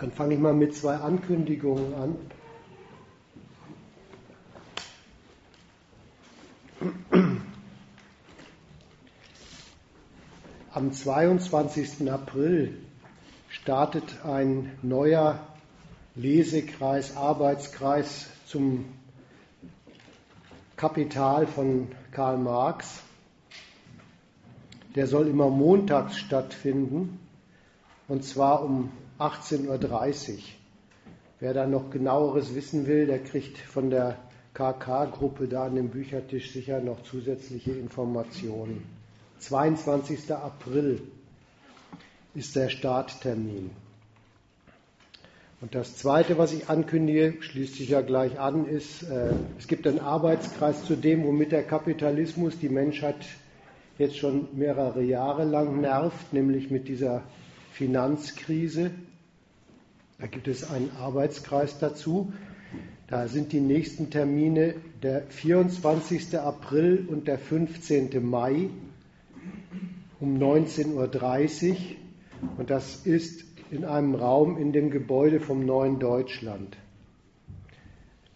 Dann fange ich mal mit zwei Ankündigungen an. Am 22. April startet ein neuer Lesekreis, Arbeitskreis zum Kapital von Karl Marx. Der soll immer montags stattfinden und zwar um 18.30 Uhr. Wer da noch genaueres wissen will, der kriegt von der KK-Gruppe da an dem Büchertisch sicher noch zusätzliche Informationen. 22. April ist der Starttermin. Und das Zweite, was ich ankündige, schließt sich ja gleich an, ist, äh, es gibt einen Arbeitskreis zu dem, womit der Kapitalismus die Menschheit jetzt schon mehrere Jahre lang nervt, nämlich mit dieser Finanzkrise. Da gibt es einen Arbeitskreis dazu. Da sind die nächsten Termine der 24. April und der 15. Mai um 19.30 Uhr. Und das ist in einem Raum in dem Gebäude vom Neuen Deutschland.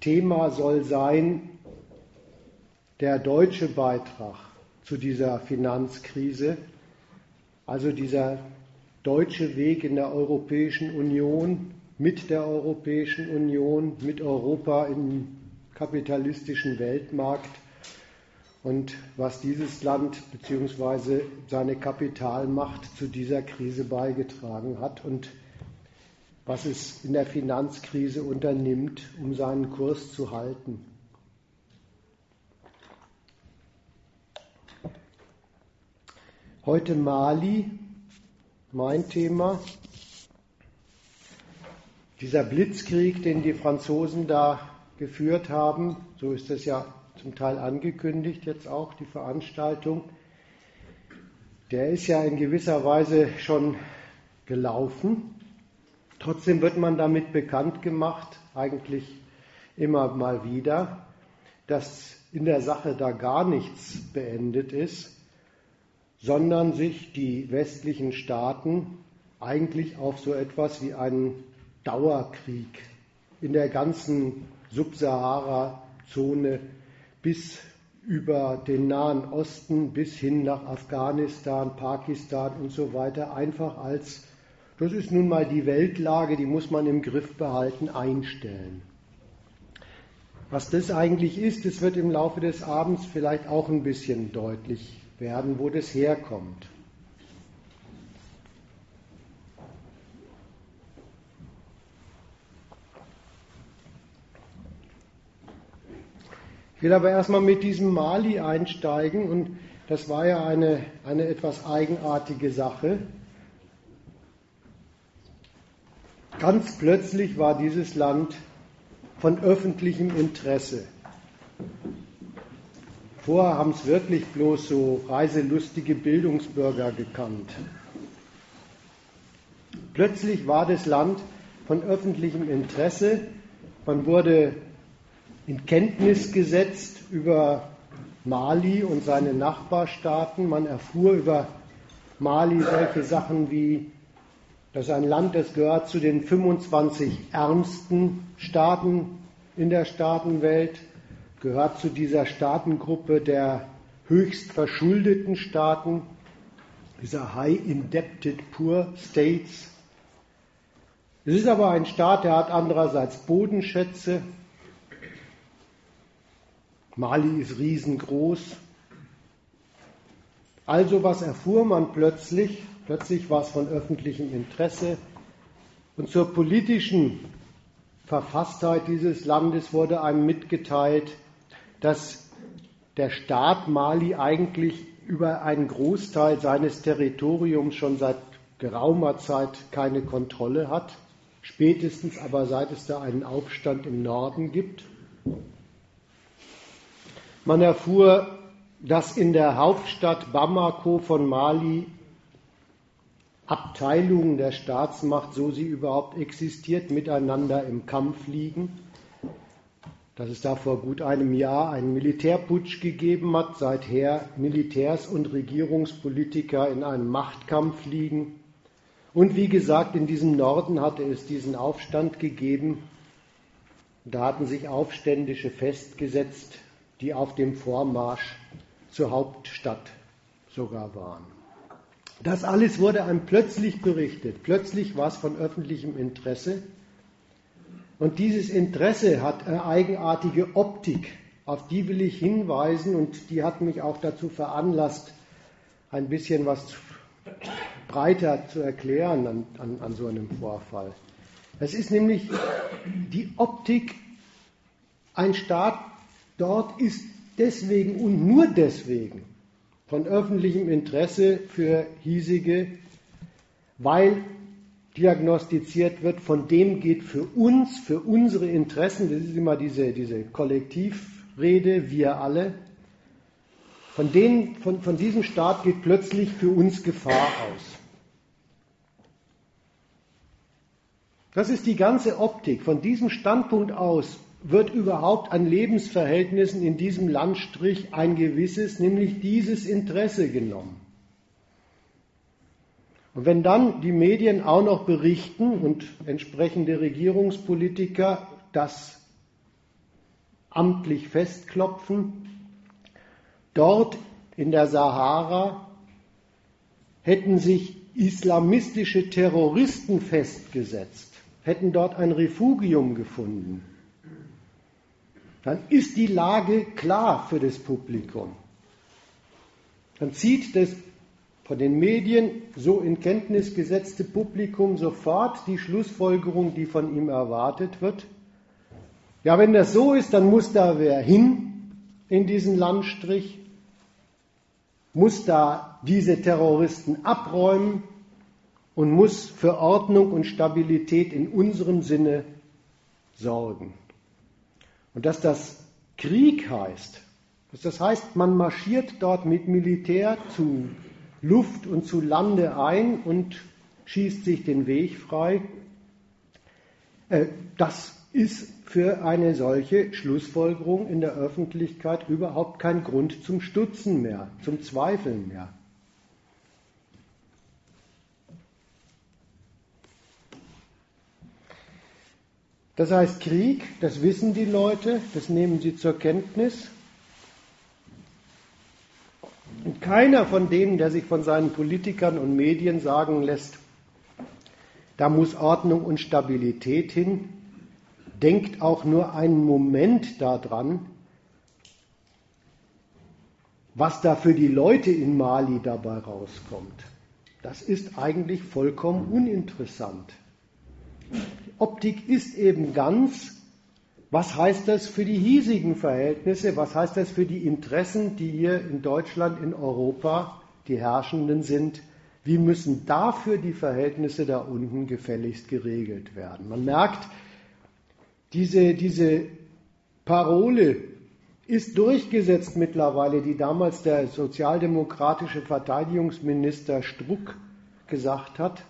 Thema soll sein der deutsche Beitrag zu dieser Finanzkrise, also dieser deutsche Weg in der Europäischen Union, mit der Europäischen Union, mit Europa im kapitalistischen Weltmarkt und was dieses Land bzw. seine Kapitalmacht zu dieser Krise beigetragen hat und was es in der Finanzkrise unternimmt, um seinen Kurs zu halten. Heute Mali, mein Thema. Dieser Blitzkrieg, den die Franzosen da geführt haben, so ist es ja zum Teil angekündigt, jetzt auch die Veranstaltung. Der ist ja in gewisser Weise schon gelaufen. Trotzdem wird man damit bekannt gemacht, eigentlich immer mal wieder, dass in der Sache da gar nichts beendet ist, sondern sich die westlichen Staaten eigentlich auf so etwas wie einen Dauerkrieg in der ganzen Subsahara-Zone bis über den Nahen Osten bis hin nach Afghanistan, Pakistan und so weiter einfach als, das ist nun mal die Weltlage, die muss man im Griff behalten, einstellen. Was das eigentlich ist, das wird im Laufe des Abends vielleicht auch ein bisschen deutlich werden, wo das herkommt. Will aber erstmal mit diesem Mali einsteigen und das war ja eine, eine etwas eigenartige Sache. Ganz plötzlich war dieses Land von öffentlichem Interesse. Vorher haben es wirklich bloß so reiselustige Bildungsbürger gekannt. Plötzlich war das Land von öffentlichem Interesse. Man wurde in Kenntnis gesetzt über Mali und seine Nachbarstaaten. Man erfuhr über Mali solche Sachen wie, dass ein Land, das gehört zu den 25 ärmsten Staaten in der Staatenwelt, gehört zu dieser Staatengruppe der höchst verschuldeten Staaten, dieser High Indebted Poor States. Es ist aber ein Staat, der hat andererseits Bodenschätze, Mali ist riesengroß. Also was erfuhr man plötzlich? Plötzlich war es von öffentlichem Interesse. Und zur politischen Verfasstheit dieses Landes wurde einem mitgeteilt, dass der Staat Mali eigentlich über einen Großteil seines Territoriums schon seit geraumer Zeit keine Kontrolle hat, spätestens aber seit es da einen Aufstand im Norden gibt. Man erfuhr, dass in der Hauptstadt Bamako von Mali Abteilungen der Staatsmacht, so sie überhaupt existiert, miteinander im Kampf liegen. Dass es da vor gut einem Jahr einen Militärputsch gegeben hat, seither Militärs und Regierungspolitiker in einem Machtkampf liegen Und wie gesagt, in diesem Norden hatte es diesen Aufstand gegeben. Da hatten sich Aufständische festgesetzt, die auf dem Vormarsch zur Hauptstadt sogar waren. Das alles wurde einem plötzlich berichtet. Plötzlich war es von öffentlichem Interesse. Und dieses Interesse hat eine eigenartige Optik. Auf die will ich hinweisen und die hat mich auch dazu veranlasst, ein bisschen was breiter zu erklären an, an, an so einem Vorfall. Es ist nämlich die Optik, ein Staat dort ist deswegen und nur deswegen von öffentlichem Interesse für hiesige, weil diagnostiziert wird, von dem geht für uns, für unsere Interessen, das ist immer diese, diese Kollektivrede, wir alle, von, denen, von, von diesem Staat geht plötzlich für uns Gefahr aus. Das ist die ganze Optik. Von diesem Standpunkt aus wird überhaupt an Lebensverhältnissen in diesem Landstrich ein gewisses, nämlich dieses Interesse genommen. Und wenn dann die Medien auch noch berichten und entsprechende Regierungspolitiker das amtlich festklopfen, dort in der Sahara hätten sich islamistische Terroristen festgesetzt, hätten dort ein Refugium gefunden dann ist die Lage klar für das Publikum. Dann zieht das von den Medien so in Kenntnis gesetzte Publikum sofort die Schlussfolgerung, die von ihm erwartet wird. Ja, wenn das so ist, dann muss da wer hin in diesen Landstrich, muss da diese Terroristen abräumen und muss für Ordnung und Stabilität in unserem Sinne sorgen. Und dass das Krieg heißt, dass das heißt, man marschiert dort mit Militär zu Luft und zu Lande ein und schießt sich den Weg frei, äh, das ist für eine solche Schlussfolgerung in der Öffentlichkeit überhaupt kein Grund zum Stutzen mehr, zum Zweifeln mehr. Das heißt Krieg, das wissen die Leute, das nehmen sie zur Kenntnis. Und keiner von denen, der sich von seinen Politikern und Medien sagen lässt, da muss Ordnung und Stabilität hin, denkt auch nur einen Moment daran, was da für die Leute in Mali dabei rauskommt. Das ist eigentlich vollkommen uninteressant. Optik ist eben ganz, was heißt das für die hiesigen Verhältnisse, was heißt das für die Interessen, die hier in Deutschland, in Europa die herrschenden sind, wie müssen dafür die Verhältnisse da unten gefälligst geregelt werden. Man merkt, diese, diese Parole ist durchgesetzt mittlerweile, die damals der sozialdemokratische Verteidigungsminister Struck gesagt hat.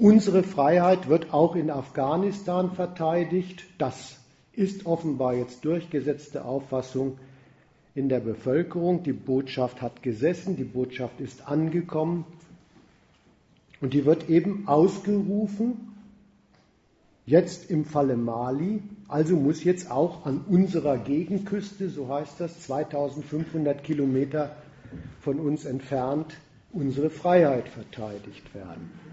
Unsere Freiheit wird auch in Afghanistan verteidigt. Das ist offenbar jetzt durchgesetzte Auffassung in der Bevölkerung. Die Botschaft hat gesessen, die Botschaft ist angekommen und die wird eben ausgerufen, jetzt im Falle Mali. Also muss jetzt auch an unserer Gegenküste, so heißt das, 2500 Kilometer von uns entfernt, unsere Freiheit verteidigt werden.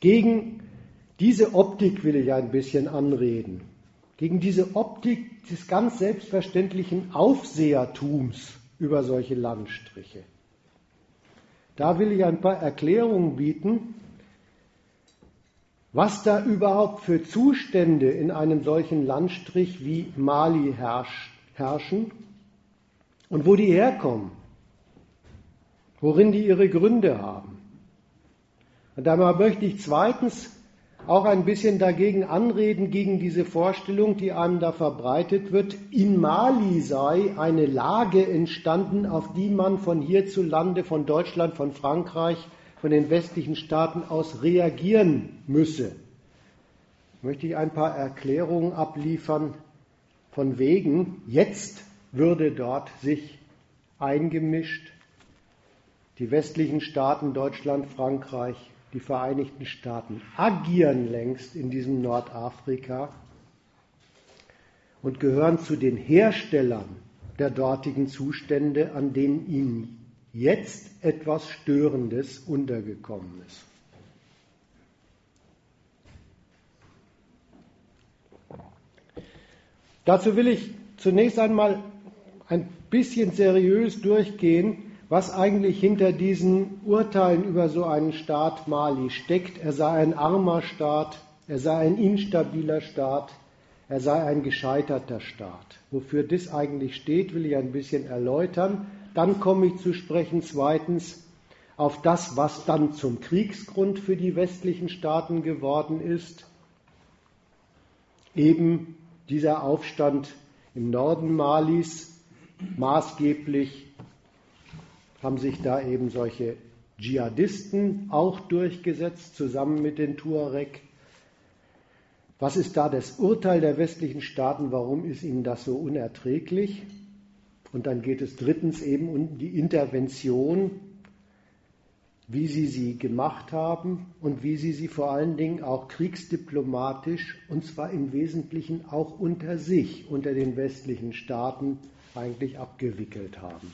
Gegen diese Optik will ich ein bisschen anreden. Gegen diese Optik des ganz selbstverständlichen Aufsehertums über solche Landstriche. Da will ich ein paar Erklärungen bieten, was da überhaupt für Zustände in einem solchen Landstrich wie Mali herrschen und wo die herkommen, worin die ihre Gründe haben. Und dabei möchte ich zweitens auch ein bisschen dagegen anreden, gegen diese Vorstellung, die einem da verbreitet wird, in Mali sei eine Lage entstanden, auf die man von hierzulande, von Deutschland, von Frankreich, von den westlichen Staaten aus reagieren müsse. Möchte ich ein paar Erklärungen abliefern von wegen, jetzt würde dort sich eingemischt Die westlichen Staaten, Deutschland, Frankreich, die Vereinigten Staaten, agieren längst in diesem Nordafrika und gehören zu den Herstellern der dortigen Zustände, an denen ihnen jetzt etwas Störendes untergekommen ist. Dazu will ich zunächst einmal ein bisschen seriös durchgehen, was eigentlich hinter diesen Urteilen über so einen Staat Mali steckt. Er sei ein armer Staat, er sei ein instabiler Staat, er sei ein gescheiterter Staat. Wofür das eigentlich steht, will ich ein bisschen erläutern. Dann komme ich zu sprechen zweitens auf das, was dann zum Kriegsgrund für die westlichen Staaten geworden ist. Eben dieser Aufstand im Norden Malis, maßgeblich haben sich da eben solche Dschihadisten auch durchgesetzt, zusammen mit den Tuareg. Was ist da das Urteil der westlichen Staaten? Warum ist ihnen das so unerträglich? Und dann geht es drittens eben um die Intervention, wie sie sie gemacht haben und wie sie sie vor allen Dingen auch kriegsdiplomatisch und zwar im Wesentlichen auch unter sich, unter den westlichen Staaten eigentlich abgewickelt haben.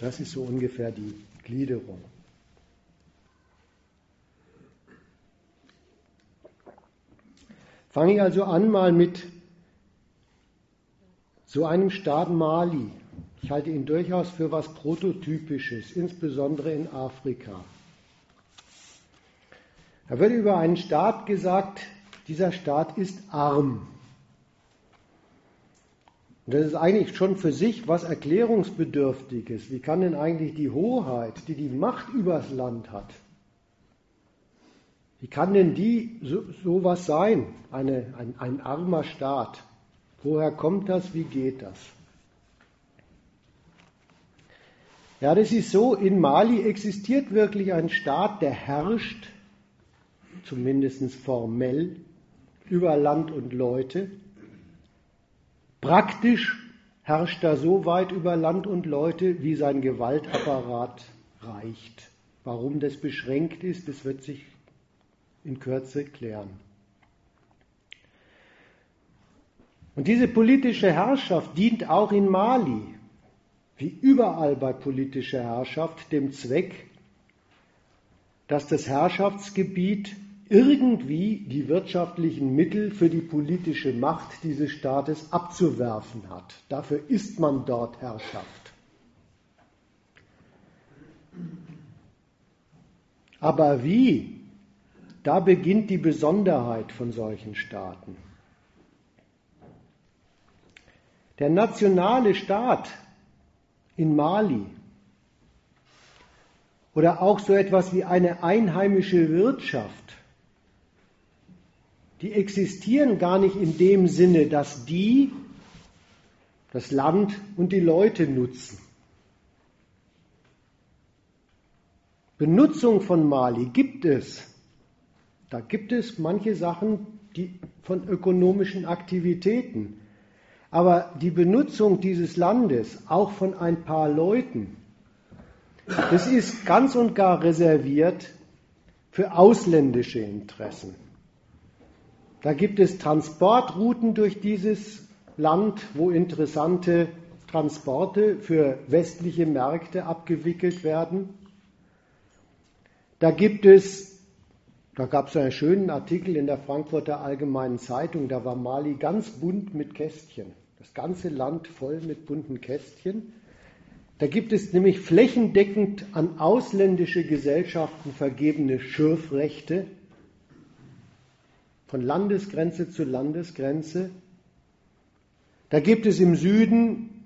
Das ist so ungefähr die Gliederung. Fange ich also an mal mit so einem Staat Mali. Ich halte ihn durchaus für was Prototypisches, insbesondere in Afrika. Da wird über einen Staat gesagt, dieser Staat ist arm. Und das ist eigentlich schon für sich was Erklärungsbedürftiges. Wie kann denn eigentlich die Hoheit, die die Macht übers Land hat, wie kann denn die so, sowas sein, Eine, ein, ein armer Staat? Woher kommt das? Wie geht das? Ja, das ist so, in Mali existiert wirklich ein Staat, der herrscht, zumindest formell, über Land und Leute. Praktisch herrscht er so weit über Land und Leute, wie sein Gewaltapparat reicht. Warum das beschränkt ist, das wird sich in Kürze klären. Und diese politische Herrschaft dient auch in Mali, wie überall bei politischer Herrschaft, dem Zweck, dass das Herrschaftsgebiet irgendwie die wirtschaftlichen Mittel für die politische Macht dieses Staates abzuwerfen hat. Dafür ist man dort Herrschaft. Aber wie? Da beginnt die Besonderheit von solchen Staaten. Der nationale Staat in Mali oder auch so etwas wie eine einheimische Wirtschaft die existieren gar nicht in dem Sinne, dass die das Land und die Leute nutzen. Benutzung von Mali gibt es. Da gibt es manche Sachen die von ökonomischen Aktivitäten. Aber die Benutzung dieses Landes, auch von ein paar Leuten, das ist ganz und gar reserviert für ausländische Interessen. Da gibt es Transportrouten durch dieses Land, wo interessante Transporte für westliche Märkte abgewickelt werden. Da gibt es, da gab es einen schönen Artikel in der Frankfurter Allgemeinen Zeitung, da war Mali ganz bunt mit Kästchen. Das ganze Land voll mit bunten Kästchen. Da gibt es nämlich flächendeckend an ausländische Gesellschaften vergebene Schürfrechte von Landesgrenze zu Landesgrenze. Da gibt es im Süden,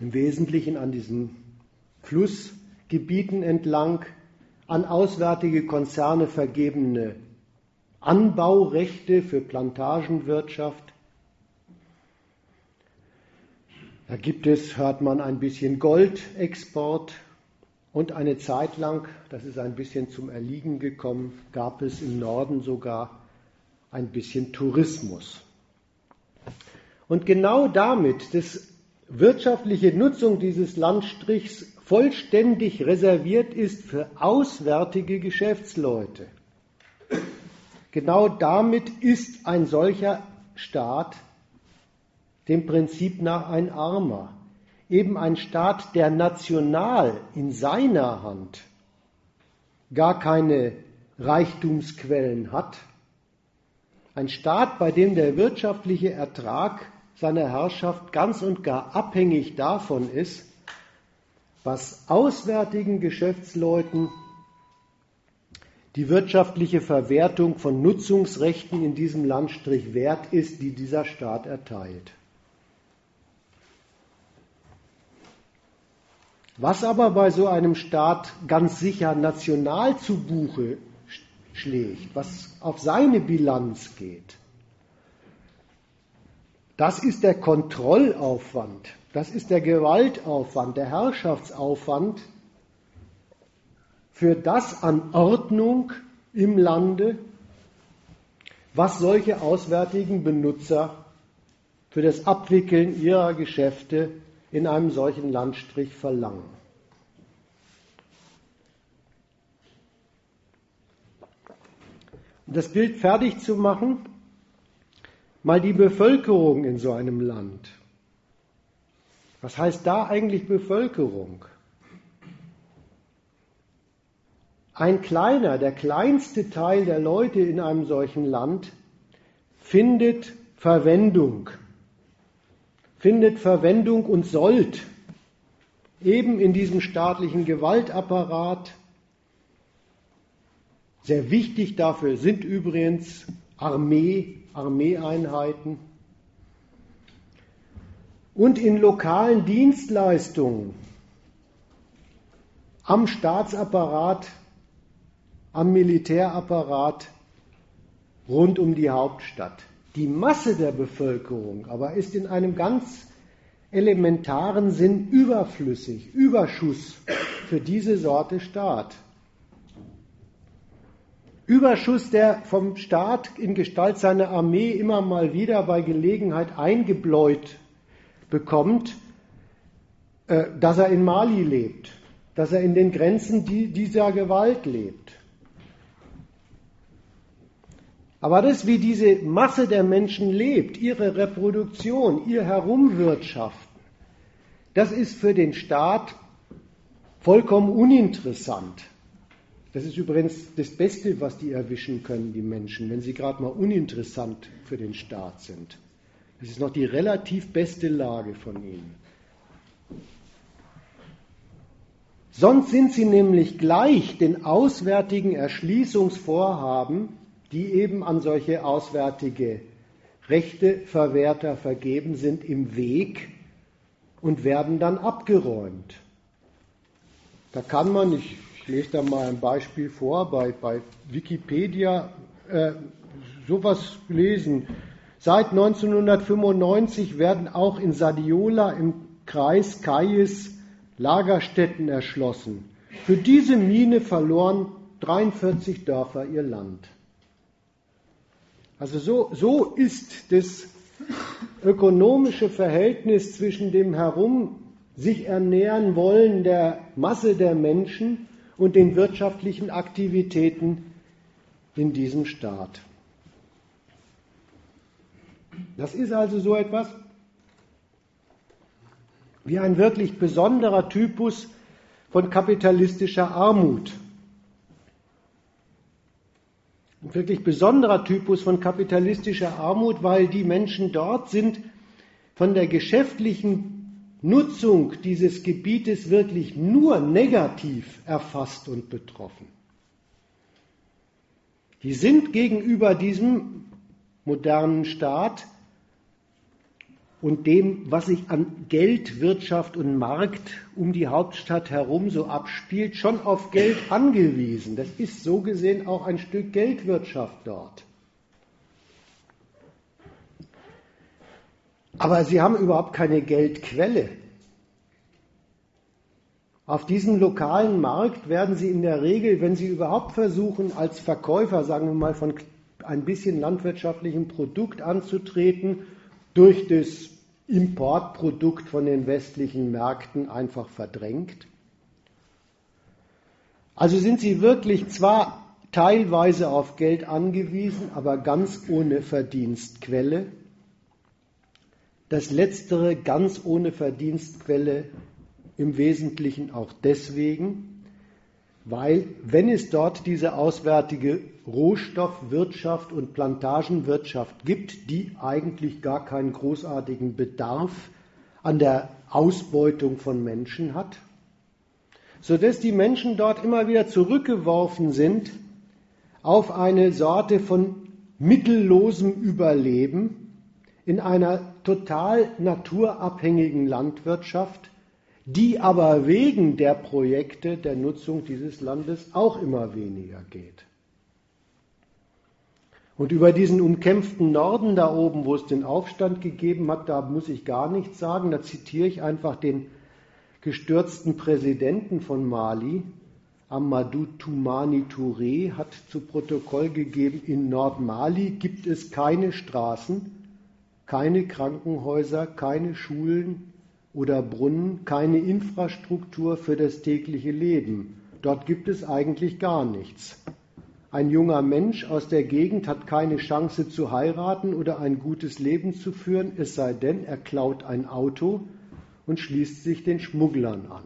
im Wesentlichen an diesen Flussgebieten entlang, an auswärtige Konzerne vergebene Anbaurechte für Plantagenwirtschaft. Da gibt es, hört man, ein bisschen Goldexport und eine Zeit lang, das ist ein bisschen zum Erliegen gekommen, gab es im Norden sogar ein bisschen Tourismus. Und genau damit, das wirtschaftliche Nutzung dieses Landstrichs vollständig reserviert ist für auswärtige Geschäftsleute. Genau damit ist ein solcher Staat dem Prinzip nach ein armer. Eben ein Staat, der national in seiner Hand gar keine Reichtumsquellen hat. Ein Staat, bei dem der wirtschaftliche Ertrag seiner Herrschaft ganz und gar abhängig davon ist, was auswärtigen Geschäftsleuten die wirtschaftliche Verwertung von Nutzungsrechten in diesem Landstrich wert ist, die dieser Staat erteilt. Was aber bei so einem Staat ganz sicher national zu Buche schlägt, was auf seine Bilanz geht, das ist der Kontrollaufwand, das ist der Gewaltaufwand, der Herrschaftsaufwand für das an Ordnung im Lande, was solche auswärtigen Benutzer für das Abwickeln ihrer Geschäfte in einem solchen Landstrich verlangen. Das Bild fertig zu machen, mal die Bevölkerung in so einem Land. Was heißt da eigentlich Bevölkerung? Ein kleiner, der kleinste Teil der Leute in einem solchen Land findet Verwendung findet Verwendung und sollt eben in diesem staatlichen Gewaltapparat. Sehr wichtig dafür sind übrigens Armee, Armeeeinheiten und in lokalen Dienstleistungen am Staatsapparat, am Militärapparat rund um die Hauptstadt. Die Masse der Bevölkerung aber ist in einem ganz elementaren Sinn überflüssig, Überschuss für diese Sorte Staat. Überschuss, der vom Staat in Gestalt seiner Armee immer mal wieder bei Gelegenheit eingebläut bekommt, äh, dass er in Mali lebt, dass er in den Grenzen dieser Gewalt lebt. Aber das, wie diese Masse der Menschen lebt, ihre Reproduktion, ihr Herumwirtschaften, das ist für den Staat vollkommen uninteressant. Das ist übrigens das Beste, was die erwischen können, die Menschen, wenn sie gerade mal uninteressant für den Staat sind. Das ist noch die relativ beste Lage von ihnen. Sonst sind sie nämlich gleich den auswärtigen Erschließungsvorhaben die eben an solche auswärtige Rechteverwerter vergeben sind, im Weg und werden dann abgeräumt. Da kann man, ich, lese da mal ein Beispiel vor, bei, bei Wikipedia äh, sowas lesen. Seit 1995 werden auch in Sadiola im Kreis Kayes Lagerstätten erschlossen. Für diese Mine verloren 43 Dörfer ihr Land. Also so, so ist das ökonomische Verhältnis zwischen dem herum sich ernähren wollen der Masse der Menschen und den wirtschaftlichen Aktivitäten in diesem Staat. Das ist also so etwas wie ein wirklich besonderer Typus von kapitalistischer Armut ein wirklich besonderer Typus von kapitalistischer Armut, weil die Menschen dort sind von der geschäftlichen Nutzung dieses Gebietes wirklich nur negativ erfasst und betroffen. Die sind gegenüber diesem modernen Staat und dem, was sich an Geld, Wirtschaft und Markt um die Hauptstadt herum so abspielt, schon auf Geld angewiesen. Das ist so gesehen auch ein Stück Geldwirtschaft dort. Aber sie haben überhaupt keine Geldquelle. Auf diesem lokalen Markt werden sie in der Regel, wenn sie überhaupt versuchen, als Verkäufer, sagen wir mal, von ein bisschen landwirtschaftlichem Produkt anzutreten, durch das Importprodukt von den westlichen Märkten einfach verdrängt. Also sind sie wirklich zwar teilweise auf Geld angewiesen, aber ganz ohne Verdienstquelle. Das letztere ganz ohne Verdienstquelle im Wesentlichen auch deswegen, weil wenn es dort diese auswärtige Rohstoffwirtschaft und Plantagenwirtschaft gibt, die eigentlich gar keinen großartigen Bedarf an der Ausbeutung von Menschen hat, sodass die Menschen dort immer wieder zurückgeworfen sind auf eine Sorte von mittellosem Überleben in einer total naturabhängigen Landwirtschaft, die aber wegen der Projekte der Nutzung dieses Landes auch immer weniger geht. Und über diesen umkämpften Norden da oben, wo es den Aufstand gegeben hat, da muss ich gar nichts sagen. Da zitiere ich einfach den gestürzten Präsidenten von Mali, Amadou Toumani Touré, hat zu Protokoll gegeben, in Nordmali gibt es keine Straßen, keine Krankenhäuser, keine Schulen oder Brunnen, keine Infrastruktur für das tägliche Leben. Dort gibt es eigentlich gar nichts. Ein junger Mensch aus der Gegend hat keine Chance zu heiraten oder ein gutes Leben zu führen, es sei denn, er klaut ein Auto und schließt sich den Schmugglern an.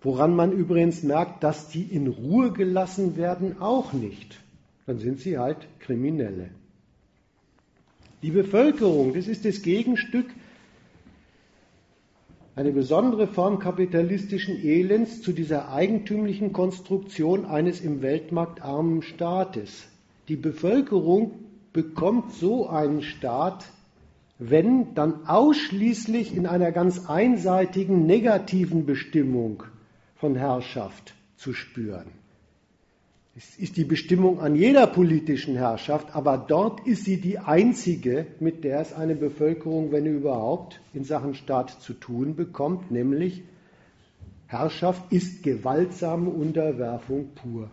Woran man übrigens merkt, dass die in Ruhe gelassen werden, auch nicht. Dann sind sie halt Kriminelle. Die Bevölkerung, das ist das Gegenstück eine besondere Form kapitalistischen Elends zu dieser eigentümlichen Konstruktion eines im Weltmarkt armen Staates. Die Bevölkerung bekommt so einen Staat, wenn dann ausschließlich in einer ganz einseitigen negativen Bestimmung von Herrschaft zu spüren. Es ist die Bestimmung an jeder politischen Herrschaft, aber dort ist sie die einzige, mit der es eine Bevölkerung, wenn überhaupt, in Sachen Staat zu tun bekommt, nämlich Herrschaft ist gewaltsame Unterwerfung pur.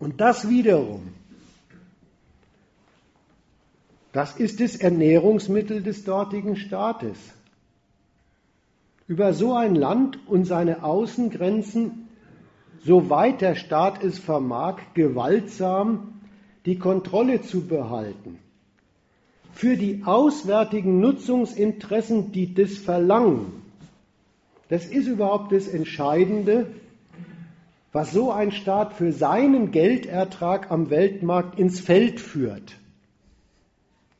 Und das wiederum, das ist das Ernährungsmittel des dortigen Staates über so ein Land und seine Außengrenzen, soweit der Staat es vermag, gewaltsam die Kontrolle zu behalten. Für die auswärtigen Nutzungsinteressen, die das verlangen, das ist überhaupt das Entscheidende, was so ein Staat für seinen Geldertrag am Weltmarkt ins Feld führt.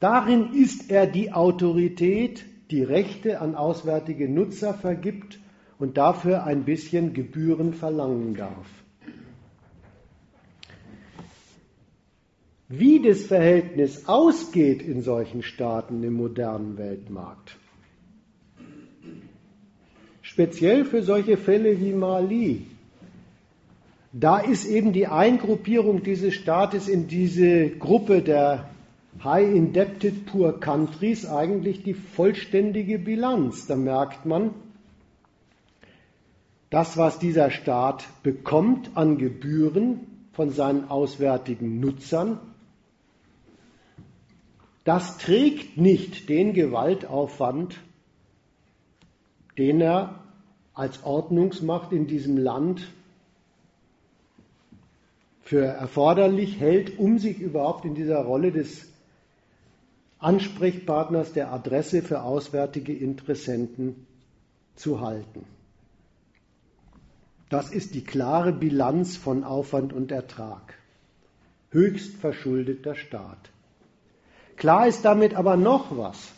Darin ist er die Autorität, die Rechte an auswärtige Nutzer vergibt und dafür ein bisschen Gebühren verlangen darf. Wie das Verhältnis ausgeht in solchen Staaten im modernen Weltmarkt, speziell für solche Fälle wie Mali, da ist eben die Eingruppierung dieses Staates in diese Gruppe der High Indebted Poor Countries eigentlich die vollständige Bilanz. Da merkt man, das, was dieser Staat bekommt an Gebühren von seinen auswärtigen Nutzern, das trägt nicht den Gewaltaufwand, den er als Ordnungsmacht in diesem Land für erforderlich hält, um sich überhaupt in dieser Rolle des Ansprechpartners der Adresse für auswärtige Interessenten zu halten. Das ist die klare Bilanz von Aufwand und Ertrag. Höchst verschuldeter Staat. Klar ist damit aber noch was.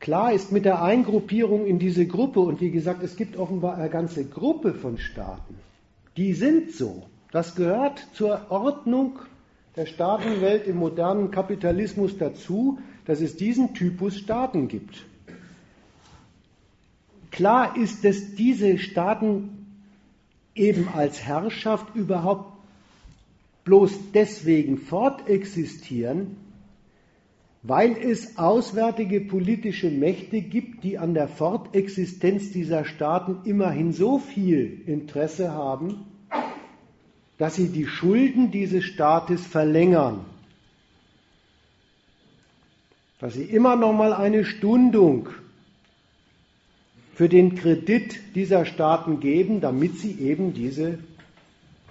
Klar ist mit der Eingruppierung in diese Gruppe, und wie gesagt, es gibt offenbar eine ganze Gruppe von Staaten, die sind so. Das gehört zur Ordnung der Staatenwelt im modernen Kapitalismus dazu, dass es diesen Typus Staaten gibt. Klar ist, dass diese Staaten eben als Herrschaft überhaupt bloß deswegen fortexistieren, weil es auswärtige politische Mächte gibt, die an der Fortexistenz dieser Staaten immerhin so viel Interesse haben, dass sie die Schulden dieses Staates verlängern, dass sie immer noch mal eine Stundung für den Kredit dieser Staaten geben, damit sie eben diese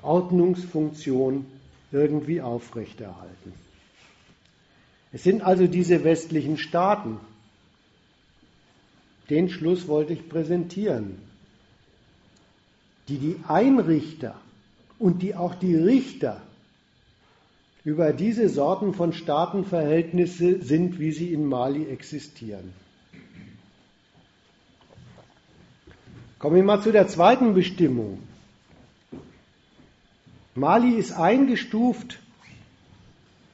Ordnungsfunktion irgendwie aufrechterhalten. Es sind also diese westlichen Staaten. Den Schluss wollte ich präsentieren, die die Einrichter und die auch die Richter über diese Sorten von Staatenverhältnisse sind, wie sie in Mali existieren. Kommen wir mal zu der zweiten Bestimmung. Mali ist eingestuft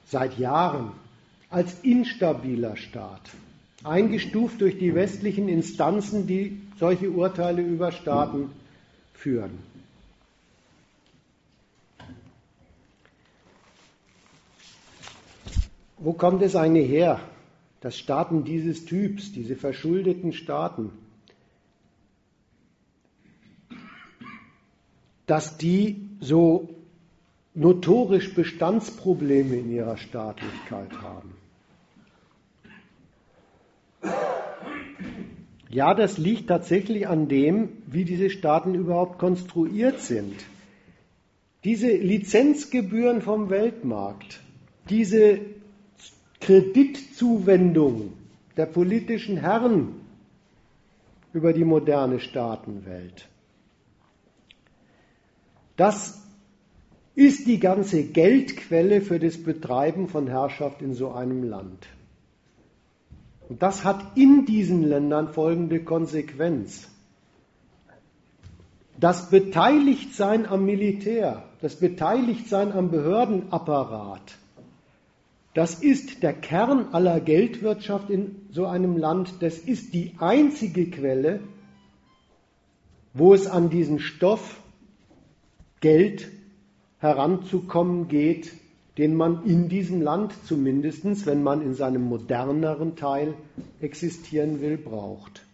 seit Jahren als instabiler Staat, eingestuft durch die westlichen Instanzen, die solche Urteile über Staaten führen. Wo kommt es eigentlich her, dass Staaten dieses Typs, diese verschuldeten Staaten, dass die so notorisch Bestandsprobleme in ihrer Staatlichkeit haben? Ja, das liegt tatsächlich an dem, wie diese Staaten überhaupt konstruiert sind. Diese Lizenzgebühren vom Weltmarkt, diese Kreditzuwendung der politischen Herren über die moderne Staatenwelt. Das ist die ganze Geldquelle für das Betreiben von Herrschaft in so einem Land. Und das hat in diesen Ländern folgende Konsequenz. Das Beteiligtsein am Militär, das Beteiligtsein am Behördenapparat, das ist der Kern aller Geldwirtschaft in so einem Land. Das ist die einzige Quelle, wo es an diesen Stoff Geld heranzukommen geht, den man in diesem Land zumindest, wenn man in seinem moderneren Teil existieren will, braucht.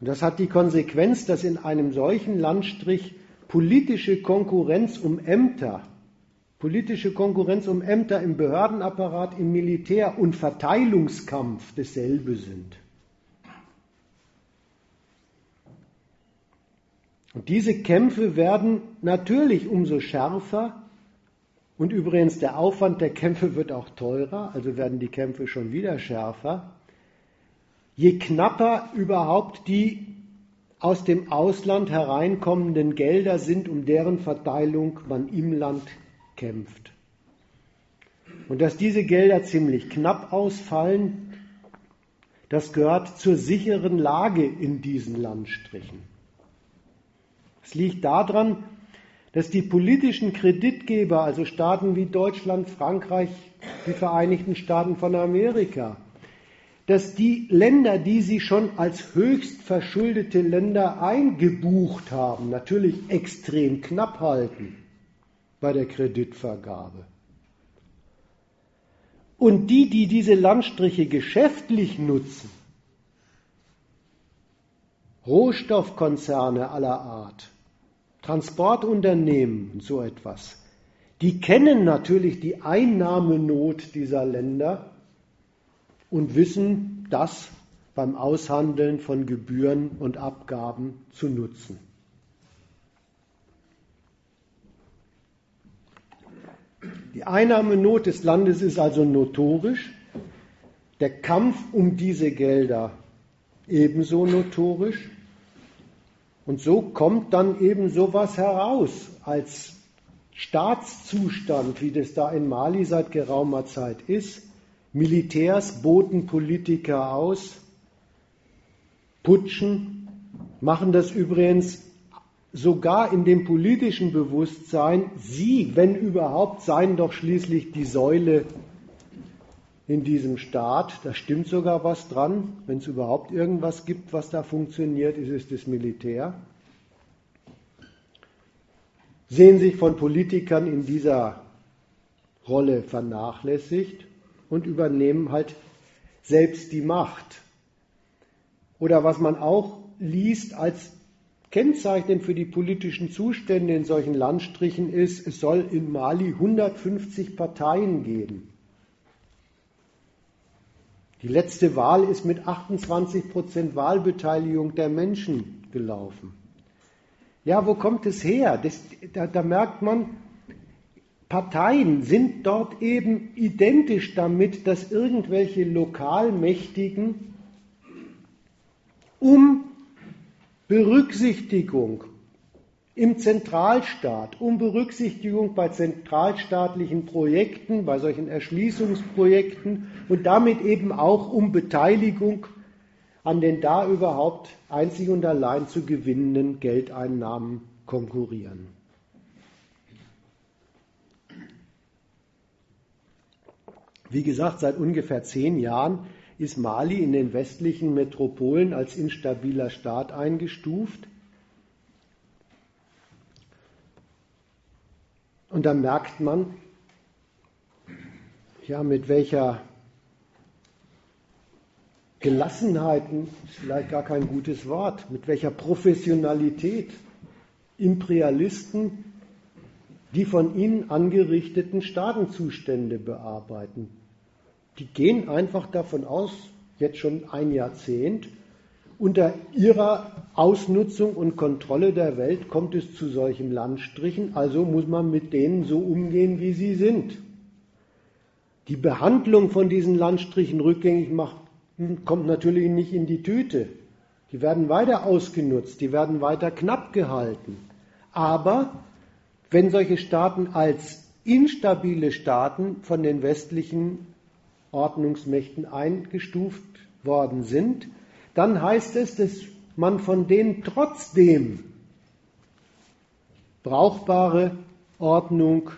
Und das hat die Konsequenz, dass in einem solchen Landstrich politische Konkurrenz um Ämter politische Konkurrenz um Ämter im Behördenapparat, im Militär und Verteilungskampf dasselbe sind. Und diese Kämpfe werden natürlich umso schärfer und übrigens der Aufwand der Kämpfe wird auch teurer, also werden die Kämpfe schon wieder schärfer, je knapper überhaupt die aus dem Ausland hereinkommenden Gelder sind, um deren Verteilung man im Land kämpft. Und dass diese Gelder ziemlich knapp ausfallen, das gehört zur sicheren Lage in diesen Landstrichen. Es liegt daran, dass die politischen Kreditgeber, also Staaten wie Deutschland, Frankreich, die Vereinigten Staaten von Amerika, dass die Länder, die sie schon als höchst verschuldete Länder eingebucht haben, natürlich extrem knapp halten bei der Kreditvergabe. Und die, die diese Landstriche geschäftlich nutzen, Rohstoffkonzerne aller Art, Transportunternehmen und so etwas, die kennen natürlich die Einnahmenot dieser Länder und wissen das beim Aushandeln von Gebühren und Abgaben zu nutzen. Die Einnahmenot des Landes ist also notorisch, der Kampf um diese Gelder ebenso notorisch. Und so kommt dann eben sowas heraus als Staatszustand, wie das da in Mali seit geraumer Zeit ist. Militärs boten Politiker aus, putschen, machen das übrigens sogar in dem politischen Bewusstsein, sie, wenn überhaupt, seien doch schließlich die Säule in diesem Staat. Da stimmt sogar was dran. Wenn es überhaupt irgendwas gibt, was da funktioniert, ist es das Militär. Sehen sich von Politikern in dieser Rolle vernachlässigt und übernehmen halt selbst die Macht. Oder was man auch liest als Kennzeichnend für die politischen Zustände in solchen Landstrichen ist, es soll in Mali 150 Parteien geben. Die letzte Wahl ist mit 28 Prozent Wahlbeteiligung der Menschen gelaufen. Ja, wo kommt es her? Das, da, da merkt man, Parteien sind dort eben identisch damit, dass irgendwelche Lokalmächtigen um Berücksichtigung im Zentralstaat, um Berücksichtigung bei zentralstaatlichen Projekten, bei solchen Erschließungsprojekten und damit eben auch um Beteiligung an den da überhaupt einzig und allein zu gewinnenden Geldeinnahmen konkurrieren. Wie gesagt, seit ungefähr zehn Jahren ist Mali in den westlichen Metropolen als instabiler Staat eingestuft. Und da merkt man, ja, mit welcher Gelassenheit, ist vielleicht gar kein gutes Wort, mit welcher Professionalität Imperialisten die von ihnen angerichteten Staatenzustände bearbeiten. Die gehen einfach davon aus, jetzt schon ein Jahrzehnt, unter ihrer Ausnutzung und Kontrolle der Welt kommt es zu solchen Landstrichen, also muss man mit denen so umgehen, wie sie sind. Die Behandlung von diesen Landstrichen rückgängig macht, kommt natürlich nicht in die Tüte. Die werden weiter ausgenutzt, die werden weiter knapp gehalten. Aber wenn solche Staaten als instabile Staaten von den westlichen Ordnungsmächten eingestuft worden sind, dann heißt es, dass man von denen trotzdem brauchbare Ordnung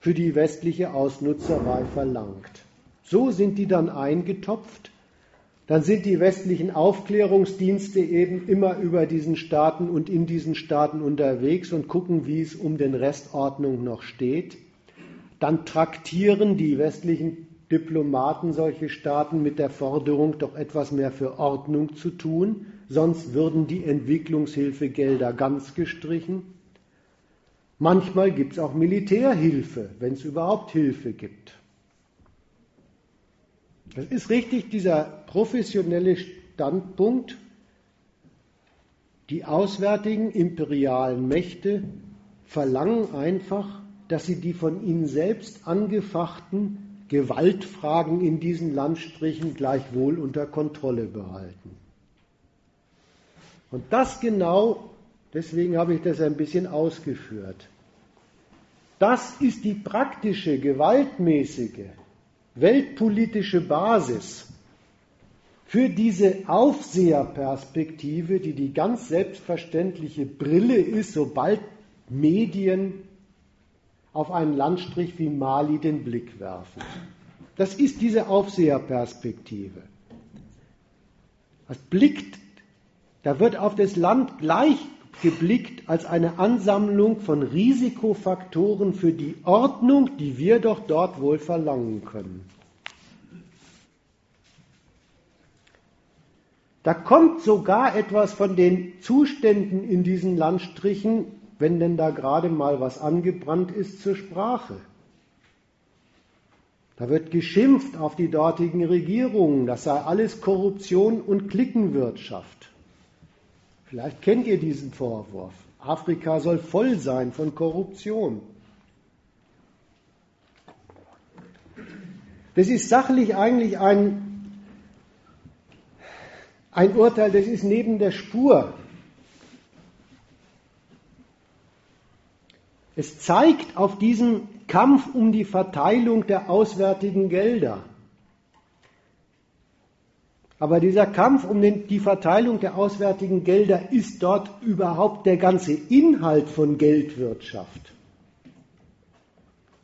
für die westliche Ausnutzerei verlangt. So sind die dann eingetopft. Dann sind die westlichen Aufklärungsdienste eben immer über diesen Staaten und in diesen Staaten unterwegs und gucken, wie es um den Restordnung noch steht. Dann traktieren die westlichen Diplomaten solche Staaten mit der Forderung, doch etwas mehr für Ordnung zu tun, sonst würden die Entwicklungshilfegelder ganz gestrichen. Manchmal gibt es auch Militärhilfe, wenn es überhaupt Hilfe gibt. Das ist richtig, dieser professionelle Standpunkt. Die auswärtigen imperialen Mächte verlangen einfach, dass sie die von ihnen selbst angefachten Gewaltfragen in diesen Landstrichen gleichwohl unter Kontrolle behalten. Und das genau, deswegen habe ich das ein bisschen ausgeführt. Das ist die praktische, gewaltmäßige, weltpolitische Basis für diese Aufseherperspektive, die die ganz selbstverständliche Brille ist, sobald Medien auf einen Landstrich wie Mali den Blick werfen. Das ist diese Aufseherperspektive. Das blickt, da wird auf das Land gleich geblickt als eine Ansammlung von Risikofaktoren für die Ordnung, die wir doch dort wohl verlangen können. Da kommt sogar etwas von den Zuständen in diesen Landstrichen wenn denn da gerade mal was angebrannt ist, zur Sprache. Da wird geschimpft auf die dortigen Regierungen, das sei alles Korruption und Klickenwirtschaft. Vielleicht kennt ihr diesen Vorwurf. Afrika soll voll sein von Korruption. Das ist sachlich eigentlich ein, ein Urteil, das ist neben der Spur. Es zeigt auf diesen Kampf um die Verteilung der auswärtigen Gelder. Aber dieser Kampf um den, die Verteilung der auswärtigen Gelder ist dort überhaupt der ganze Inhalt von Geldwirtschaft.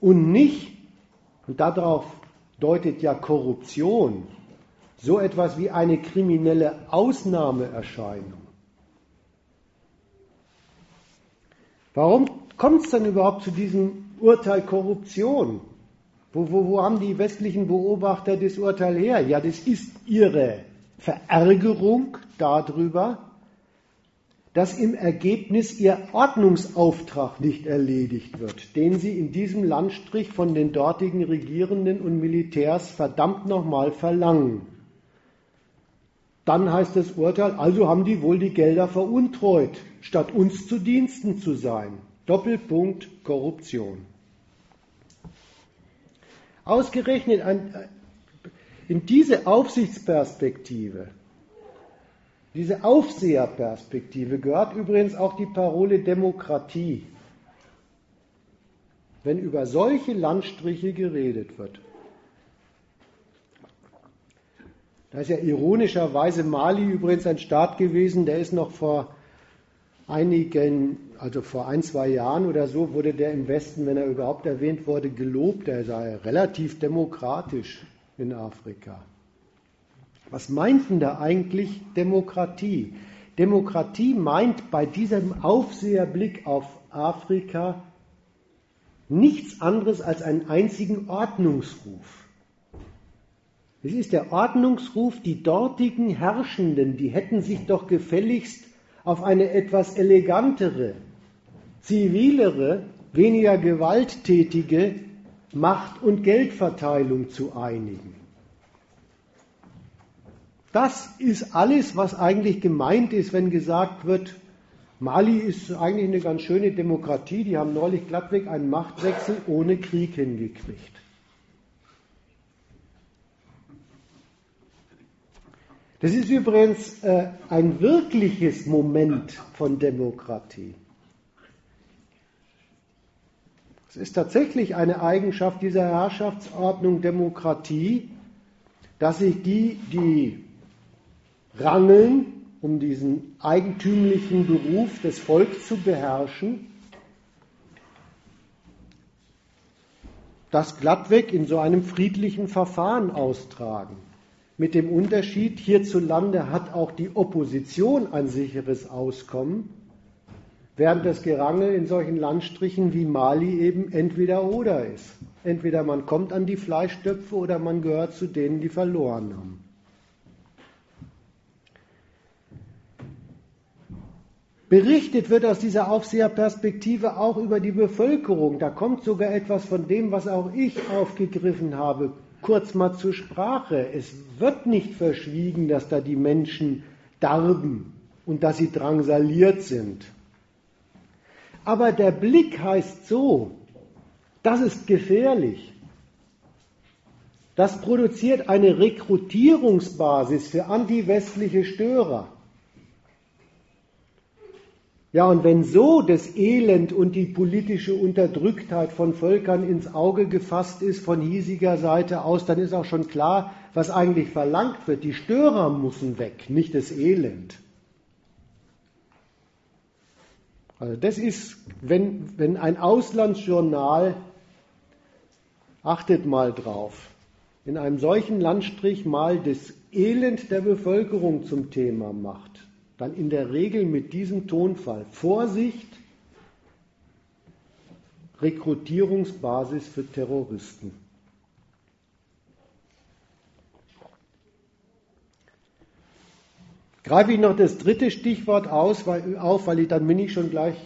Und nicht, und darauf deutet ja Korruption, so etwas wie eine kriminelle Ausnahmeerscheinung. Warum kommt es dann überhaupt zu diesem Urteil Korruption? Wo, wo, wo haben die westlichen Beobachter das Urteil her? Ja, das ist ihre Verärgerung darüber, dass im Ergebnis ihr Ordnungsauftrag nicht erledigt wird, den sie in diesem Landstrich von den dortigen Regierenden und Militärs verdammt nochmal verlangen. dann heißt das Urteil, also haben die wohl die Gelder veruntreut, statt uns zu Diensten zu sein. Doppelpunkt Korruption. Ausgerechnet ein, in diese Aufsichtsperspektive, diese Aufseherperspektive gehört übrigens auch die Parole Demokratie. Wenn über solche Landstriche geredet wird. Da ist ja ironischerweise Mali übrigens ein Staat gewesen, der ist noch vor einigen, also vor ein, zwei Jahren oder so, wurde der im Westen, wenn er überhaupt erwähnt wurde, gelobt. Er sei relativ demokratisch in Afrika. Was meint denn da eigentlich Demokratie? Demokratie meint bei diesem Aufseherblick auf Afrika nichts anderes als einen einzigen Ordnungsruf. Es ist der Ordnungsruf, die dortigen Herrschenden, die hätten sich doch gefälligst auf eine etwas elegantere, zivilere, weniger gewalttätige Macht- und Geldverteilung zu einigen. Das ist alles, was eigentlich gemeint ist, wenn gesagt wird, Mali ist eigentlich eine ganz schöne Demokratie, die haben neulich glattweg einen Machtwechsel ohne Krieg hingekriegt. Das ist übrigens äh, ein wirkliches Moment von Demokratie. Es ist tatsächlich eine Eigenschaft dieser Herrschaftsordnung Demokratie, dass sich die, die rangeln, um diesen eigentümlichen Beruf des Volks zu beherrschen, das glattweg in so einem friedlichen Verfahren austragen. Mit dem Unterschied, hierzulande hat auch die Opposition ein sicheres Auskommen, während das Gerangel in solchen Landstrichen wie Mali eben entweder oder ist. Entweder man kommt an die Fleischtöpfe oder man gehört zu denen, die verloren haben. Berichtet wird aus dieser Aufseherperspektive auch über die Bevölkerung. Da kommt sogar etwas von dem, was auch ich aufgegriffen habe, kurz mal zur Sprache. Es wird nicht verschwiegen, dass da die Menschen darben und dass sie drangsaliert sind. Aber der Blick heißt so, das ist gefährlich. Das produziert eine Rekrutierungsbasis für antiwestliche Störer. Ja, und wenn so das Elend und die politische Unterdrücktheit von Völkern ins Auge gefasst ist von hiesiger Seite aus, dann ist auch schon klar, was eigentlich verlangt wird. Die Störer müssen weg, nicht das Elend. Also das ist, wenn, wenn ein Auslandsjournal, achtet mal drauf, in einem solchen Landstrich mal das Elend der Bevölkerung zum Thema macht, dann in der Regel mit diesem Tonfall. Vorsicht, Rekrutierungsbasis für Terroristen. Greife ich noch das dritte Stichwort aus, weil, auf, weil ich, dann bin ich schon gleich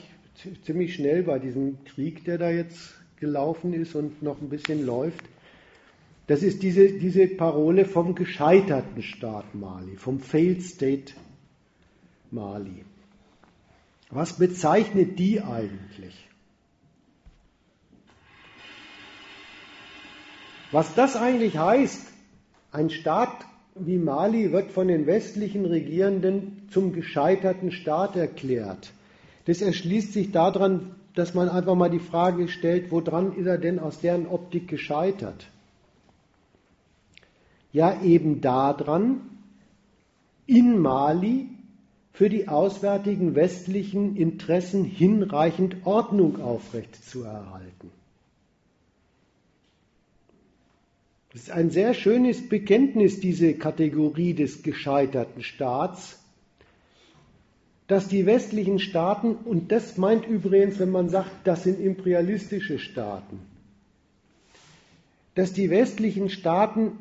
ziemlich schnell bei diesem Krieg, der da jetzt gelaufen ist und noch ein bisschen läuft. Das ist diese, diese Parole vom gescheiterten Staat Mali, vom Failed State Mali. Was bezeichnet die eigentlich? Was das eigentlich heißt, ein Staat wie Mali wird von den westlichen Regierenden zum gescheiterten Staat erklärt. Das erschließt sich daran, dass man einfach mal die Frage stellt, woran ist er denn aus deren Optik gescheitert? Ja, eben daran, in Mali für die auswärtigen westlichen Interessen hinreichend Ordnung aufrechtzuerhalten. Das ist ein sehr schönes Bekenntnis, diese Kategorie des gescheiterten Staats, dass die westlichen Staaten, und das meint übrigens, wenn man sagt, das sind imperialistische Staaten, dass die westlichen Staaten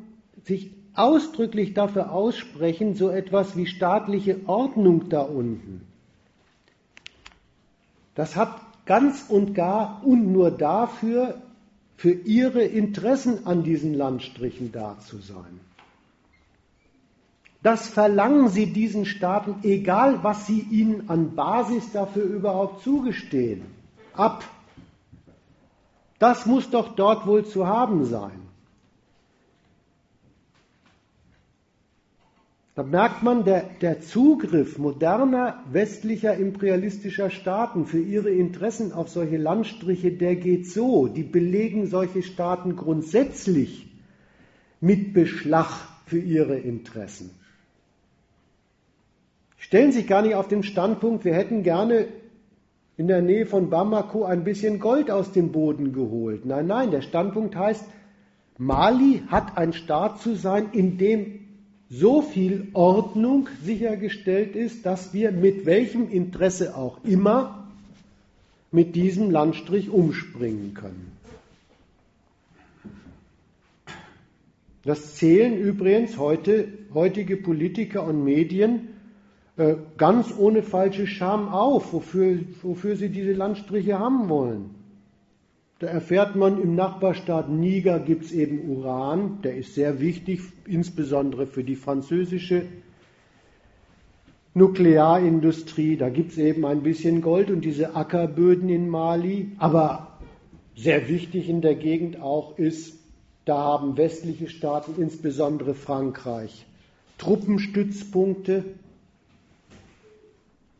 sich ausdrücklich dafür aussprechen, so etwas wie staatliche Ordnung da unten. Das hat ganz und gar und nur dafür, für ihre Interessen an diesen Landstrichen da zu sein. Das verlangen sie diesen Staaten, egal was sie ihnen an Basis dafür überhaupt zugestehen, ab. Das muss doch dort wohl zu haben sein. Da merkt man, der, der, Zugriff moderner westlicher imperialistischer Staaten für ihre Interessen auf solche Landstriche, der geht so. Die belegen solche Staaten grundsätzlich mit Beschlag für ihre Interessen. Stellen sich gar nicht auf den Standpunkt, wir hätten gerne in der Nähe von Bamako ein bisschen Gold aus dem Boden geholt. Nein, nein, der Standpunkt heißt, Mali hat ein Staat zu sein, in dem so viel Ordnung sichergestellt ist, dass wir mit welchem Interesse auch immer mit diesem Landstrich umspringen können. Das zählen übrigens heute, heutige Politiker und Medien äh, ganz ohne falsche Scham auf, wofür, wofür sie diese Landstriche haben wollen. Da erfährt man, im Nachbarstaat Niger gibt es eben Uran, der ist sehr wichtig, insbesondere für die französische Nuklearindustrie. Da gibt es eben ein bisschen Gold und diese Ackerböden in Mali. Aber sehr wichtig in der Gegend auch ist, da haben westliche Staaten, insbesondere Frankreich, Truppenstützpunkte,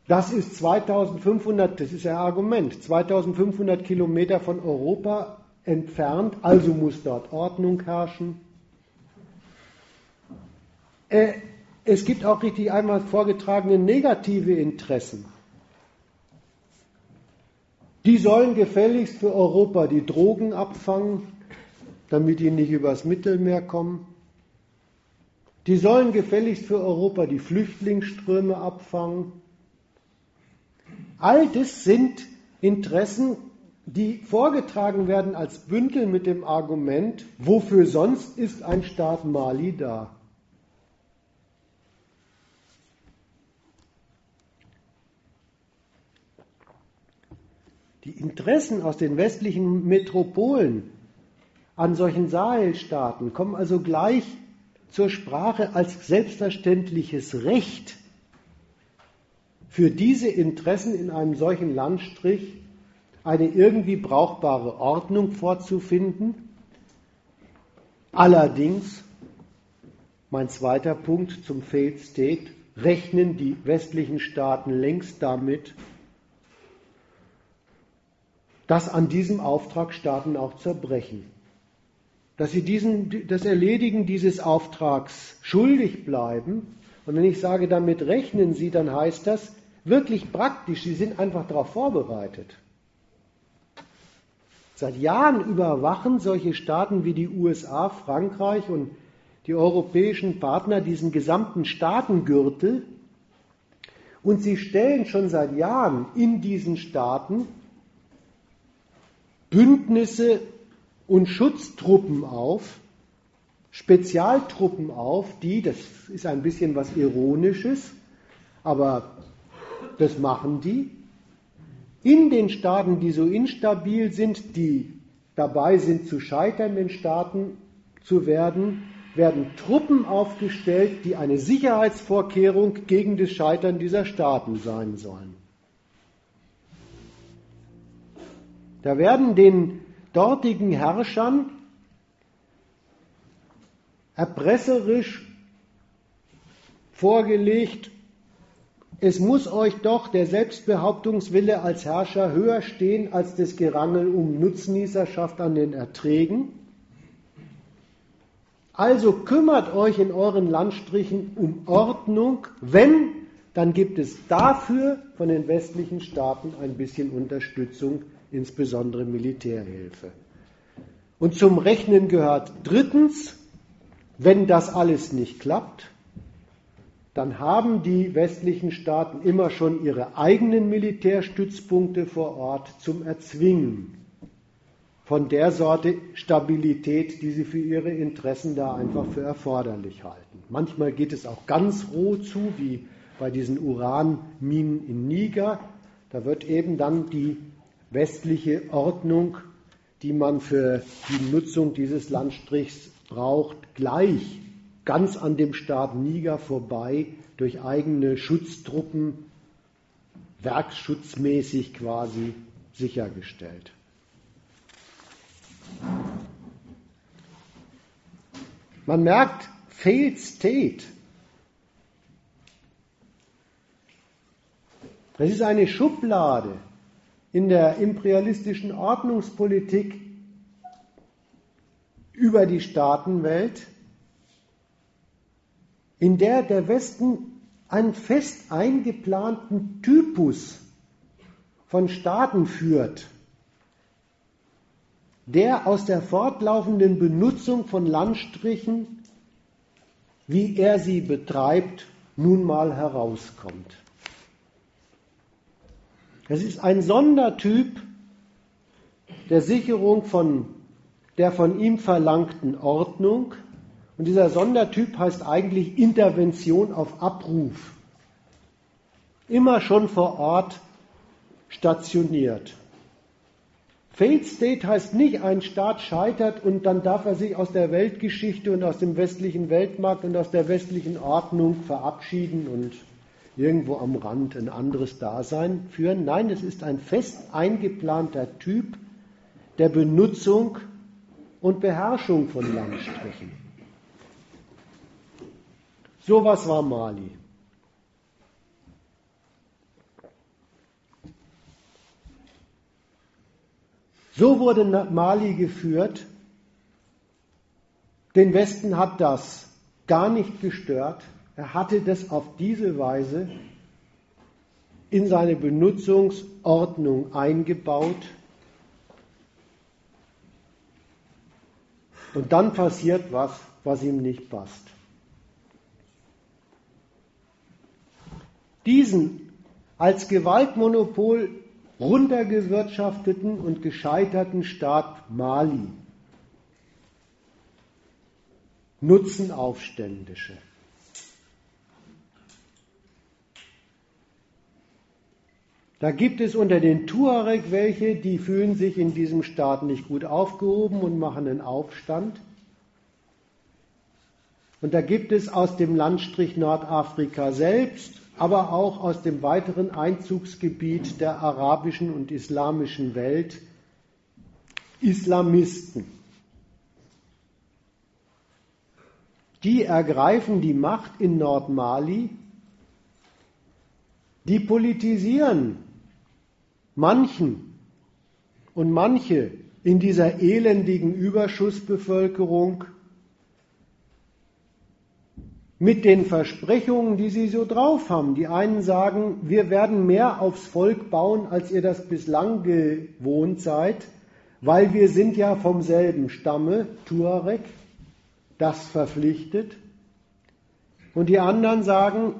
das ist 2500, das ist ein Argument, 2500 Kilometer von Europa entfernt, also muss dort Ordnung herrschen. Äh, es gibt auch richtig einmal vorgetragene negative Interessen. Die sollen gefälligst für Europa die Drogen abfangen, damit die nicht übers Mittelmeer kommen. Die sollen gefälligst für Europa die Flüchtlingsströme abfangen. All das sind Interessen, die vorgetragen werden als Bündel mit dem Argument, wofür sonst ist ein Staat Mali da? Die Interessen aus den westlichen Metropolen an solchen Sahelstaaten kommen also gleich zur Sprache als selbstverständliches Recht für diese Interessen in einem solchen Landstrich eine irgendwie brauchbare Ordnung vorzufinden. Allerdings, mein zweiter Punkt zum Failed State, rechnen die westlichen Staaten längst damit, dass an diesem Auftrag Staaten auch zerbrechen. Dass sie diesen, das Erledigen dieses Auftrags schuldig bleiben. Und wenn ich sage, damit rechnen sie, dann heißt das, wirklich praktisch, sie sind einfach darauf vorbereitet. Seit Jahren überwachen solche Staaten wie die USA, Frankreich und die europäischen Partner diesen gesamten Staatengürtel und sie stellen schon seit Jahren in diesen Staaten Bündnisse und Schutztruppen auf, Spezialtruppen auf, die, das ist ein bisschen was Ironisches, aber das machen die. In den Staaten, die so instabil sind, die dabei sind zu scheitern, den Staaten zu werden, werden Truppen aufgestellt, die eine Sicherheitsvorkehrung gegen das Scheitern dieser Staaten sein sollen. Da werden den dortigen Herrschern erpresserisch vorgelegt, es muss euch doch der Selbstbehauptungswille als Herrscher höher stehen als das Gerangel um Nutznießerschaft an den Erträgen. Also kümmert euch in euren Landstrichen um Ordnung. Wenn, dann gibt es dafür von den westlichen Staaten ein bisschen Unterstützung, insbesondere Militärhilfe. Und zum Rechnen gehört drittens, wenn das alles nicht klappt, dann haben die westlichen Staaten immer schon ihre eigenen Militärstützpunkte vor Ort zum Erzwingen von der Sorte Stabilität, die sie für ihre Interessen da einfach für erforderlich halten. Manchmal geht es auch ganz roh zu, wie bei diesen Uranminen in Niger. Da wird eben dann die westliche Ordnung, die man für die Nutzung dieses Landstrichs braucht, gleich ganz an dem Staat Niger vorbei durch eigene Schutztruppen, werkschutzmäßig quasi sichergestellt. Man merkt, failed state. Das ist eine Schublade in der imperialistischen Ordnungspolitik über die Staatenwelt, in der der Westen einen fest eingeplanten Typus von Staaten führt, der aus der fortlaufenden Benutzung von Landstrichen, wie er sie betreibt, nun mal herauskommt. Es ist ein Sondertyp der Sicherung von der von ihm verlangten Ordnung. Und dieser Sondertyp heißt eigentlich Intervention auf Abruf. Immer schon vor Ort stationiert. Failed State heißt nicht, ein Staat scheitert und dann darf er sich aus der Weltgeschichte und aus dem westlichen Weltmarkt und aus der westlichen Ordnung verabschieden und irgendwo am Rand ein anderes Dasein führen. Nein, es ist ein fest eingeplanter Typ der Benutzung und Beherrschung von Landstrichen. Sowas war Mali. So wurde Mali geführt. Den Westen hat das gar nicht gestört. Er hatte das auf diese Weise in seine Benutzungsordnung eingebaut. Und dann passiert was, was ihm nicht passt. Diesen als Gewaltmonopol runtergewirtschafteten und gescheiterten Staat Mali nutzen Aufständische. Da gibt es unter den Tuareg welche, die fühlen sich in diesem Staat nicht gut aufgehoben und machen einen Aufstand. Und da gibt es aus dem Landstrich Nordafrika selbst aber auch aus dem weiteren Einzugsgebiet der arabischen und islamischen Welt Islamisten. Die ergreifen die Macht in Nordmali, die politisieren manchen und manche in dieser elendigen Überschussbevölkerung mit den Versprechungen, die sie so drauf haben. Die einen sagen, wir werden mehr aufs Volk bauen, als ihr das bislang gewohnt seid, weil wir sind ja vom selben Stamme, Tuareg, das verpflichtet. Und die anderen sagen,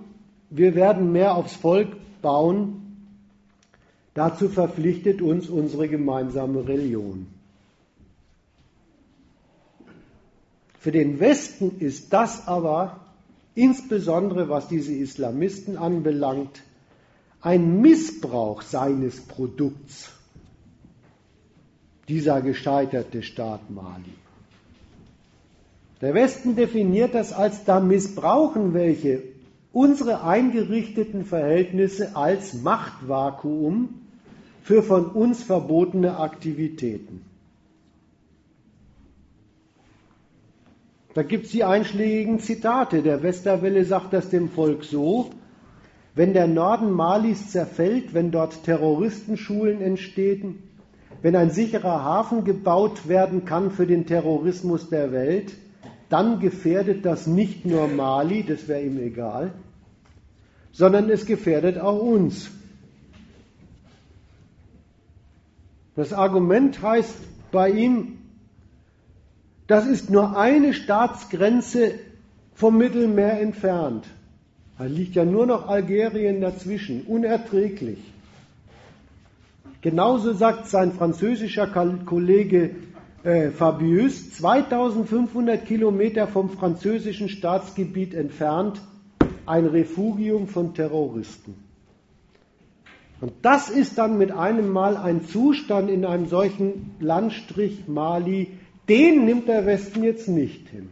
wir werden mehr aufs Volk bauen, dazu verpflichtet uns unsere gemeinsame Religion. Für den Westen ist das aber insbesondere was diese Islamisten anbelangt, ein Missbrauch seines Produkts, dieser gescheiterte Staat Mali. Der Westen definiert das als da missbrauchen welche unsere eingerichteten Verhältnisse als Machtvakuum für von uns verbotene Aktivitäten. Da gibt es die einschlägigen Zitate. Der Westerwelle sagt das dem Volk so, wenn der Norden Malis zerfällt, wenn dort Terroristenschulen entstehen, wenn ein sicherer Hafen gebaut werden kann für den Terrorismus der Welt, dann gefährdet das nicht nur Mali, das wäre ihm egal, sondern es gefährdet auch uns. Das Argument heißt bei ihm, das ist nur eine Staatsgrenze vom Mittelmeer entfernt. Da liegt ja nur noch Algerien dazwischen. Unerträglich. Genauso sagt sein französischer Kollege äh, Fabius, 2500 Kilometer vom französischen Staatsgebiet entfernt, ein Refugium von Terroristen. Und das ist dann mit einem Mal ein Zustand in einem solchen Landstrich Mali, den nimmt der Westen jetzt nicht hin.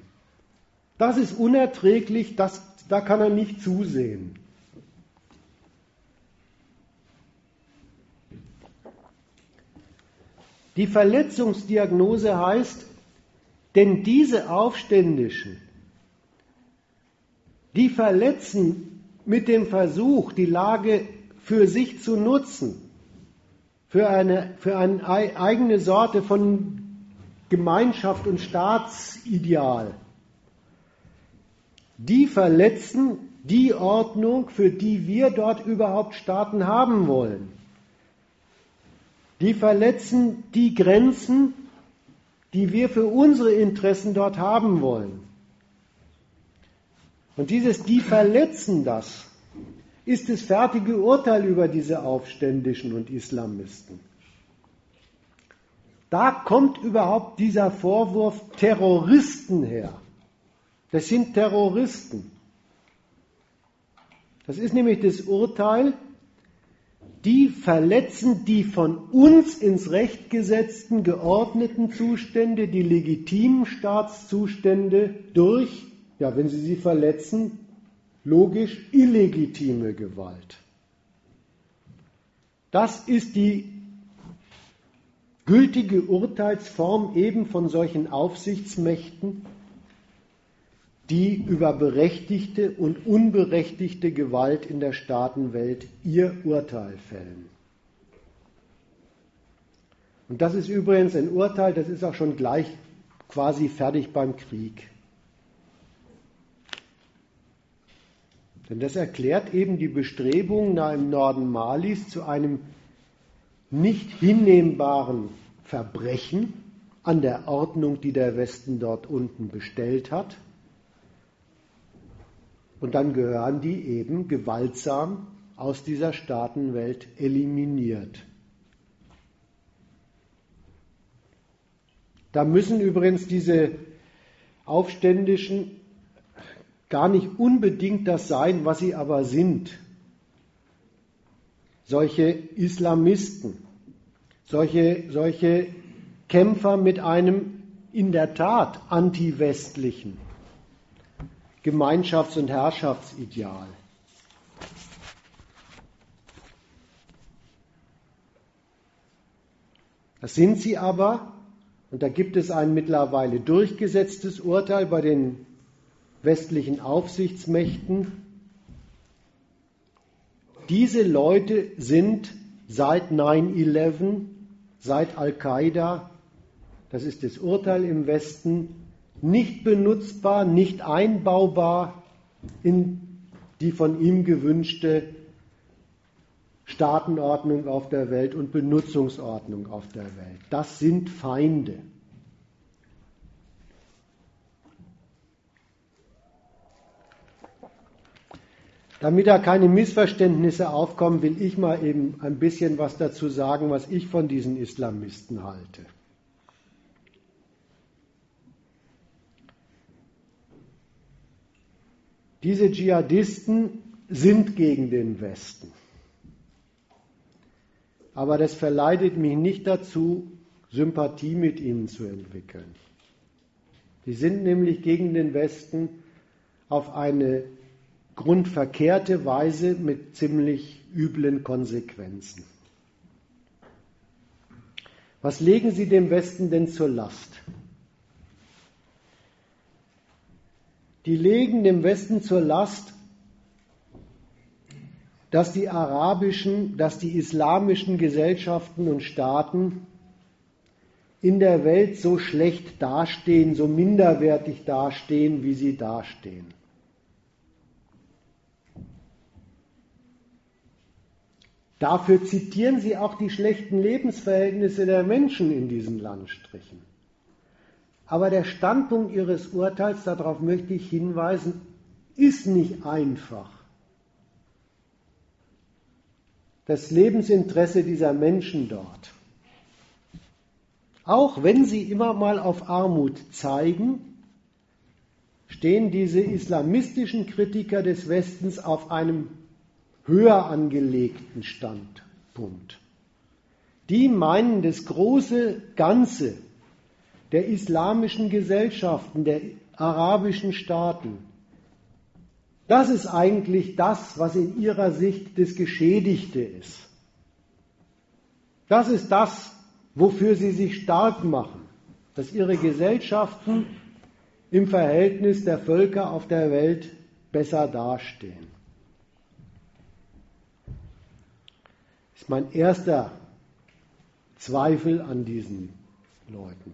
Das ist unerträglich, das, da kann er nicht zusehen. Die Verletzungsdiagnose heißt, denn diese Aufständischen, die verletzen mit dem Versuch, die Lage für sich zu nutzen, für eine, für eine eigene Sorte von Gemeinschaft und Staatsideal, die verletzen die Ordnung, für die wir dort überhaupt Staaten haben wollen. Die verletzen die Grenzen, die wir für unsere Interessen dort haben wollen. Und dieses, die verletzen das, ist das fertige Urteil über diese Aufständischen und Islamisten. Da kommt überhaupt dieser Vorwurf Terroristen her. Das sind Terroristen. Das ist nämlich das Urteil, die verletzen die von uns ins Recht gesetzten geordneten Zustände, die legitimen Staatszustände durch, ja, wenn sie sie verletzen, logisch illegitime Gewalt. Das ist die gültige Urteilsform eben von solchen Aufsichtsmächten, die über berechtigte und unberechtigte Gewalt in der Staatenwelt ihr Urteil fällen. Und das ist übrigens ein Urteil, das ist auch schon gleich quasi fertig beim Krieg. Denn das erklärt eben die Bestrebungen da im Norden Malis zu einem nicht hinnehmbaren Verbrechen an der Ordnung, die der Westen dort unten bestellt hat. Und dann gehören die eben gewaltsam aus dieser Staatenwelt eliminiert. Da müssen übrigens diese Aufständischen gar nicht unbedingt das sein, was sie aber sind. Solche Islamisten, solche, solche Kämpfer mit einem in der Tat antiwestlichen Gemeinschafts- und Herrschaftsideal. Das sind sie aber, und da gibt es ein mittlerweile durchgesetztes Urteil bei den westlichen Aufsichtsmächten. Diese Leute sind seit 9-11, seit Al-Qaida, das ist das Urteil im Westen, nicht benutzbar, nicht einbaubar in die von ihm gewünschte Staatenordnung auf der Welt und Benutzungsordnung auf der Welt. Das sind Feinde. Damit da keine Missverständnisse aufkommen, will ich mal eben ein bisschen was dazu sagen, was ich von diesen Islamisten halte. Diese Dschihadisten sind gegen den Westen. Aber das verleitet mich nicht dazu, Sympathie mit ihnen zu entwickeln. Sie sind nämlich gegen den Westen auf eine grundverkehrte Weise mit ziemlich üblen Konsequenzen. Was legen Sie dem Westen denn zur Last? Die legen dem Westen zur Last, dass die arabischen, dass die islamischen Gesellschaften und Staaten in der Welt so schlecht dastehen, so minderwertig dastehen, wie sie dastehen. Dafür zitieren sie auch die schlechten Lebensverhältnisse der Menschen in diesen Landstrichen. Aber der Standpunkt ihres Urteils, darauf möchte ich hinweisen, ist nicht einfach. Das Lebensinteresse dieser Menschen dort. Auch wenn sie immer mal auf Armut zeigen, stehen diese islamistischen Kritiker des Westens auf einem höher angelegten Standpunkt. Die meinen, das große Ganze der islamischen Gesellschaften, der arabischen Staaten, das ist eigentlich das, was in ihrer Sicht das Geschädigte ist. Das ist das, wofür sie sich stark machen, dass ihre Gesellschaften im Verhältnis der Völker auf der Welt besser dastehen. Ist mein erster Zweifel an diesen Leuten.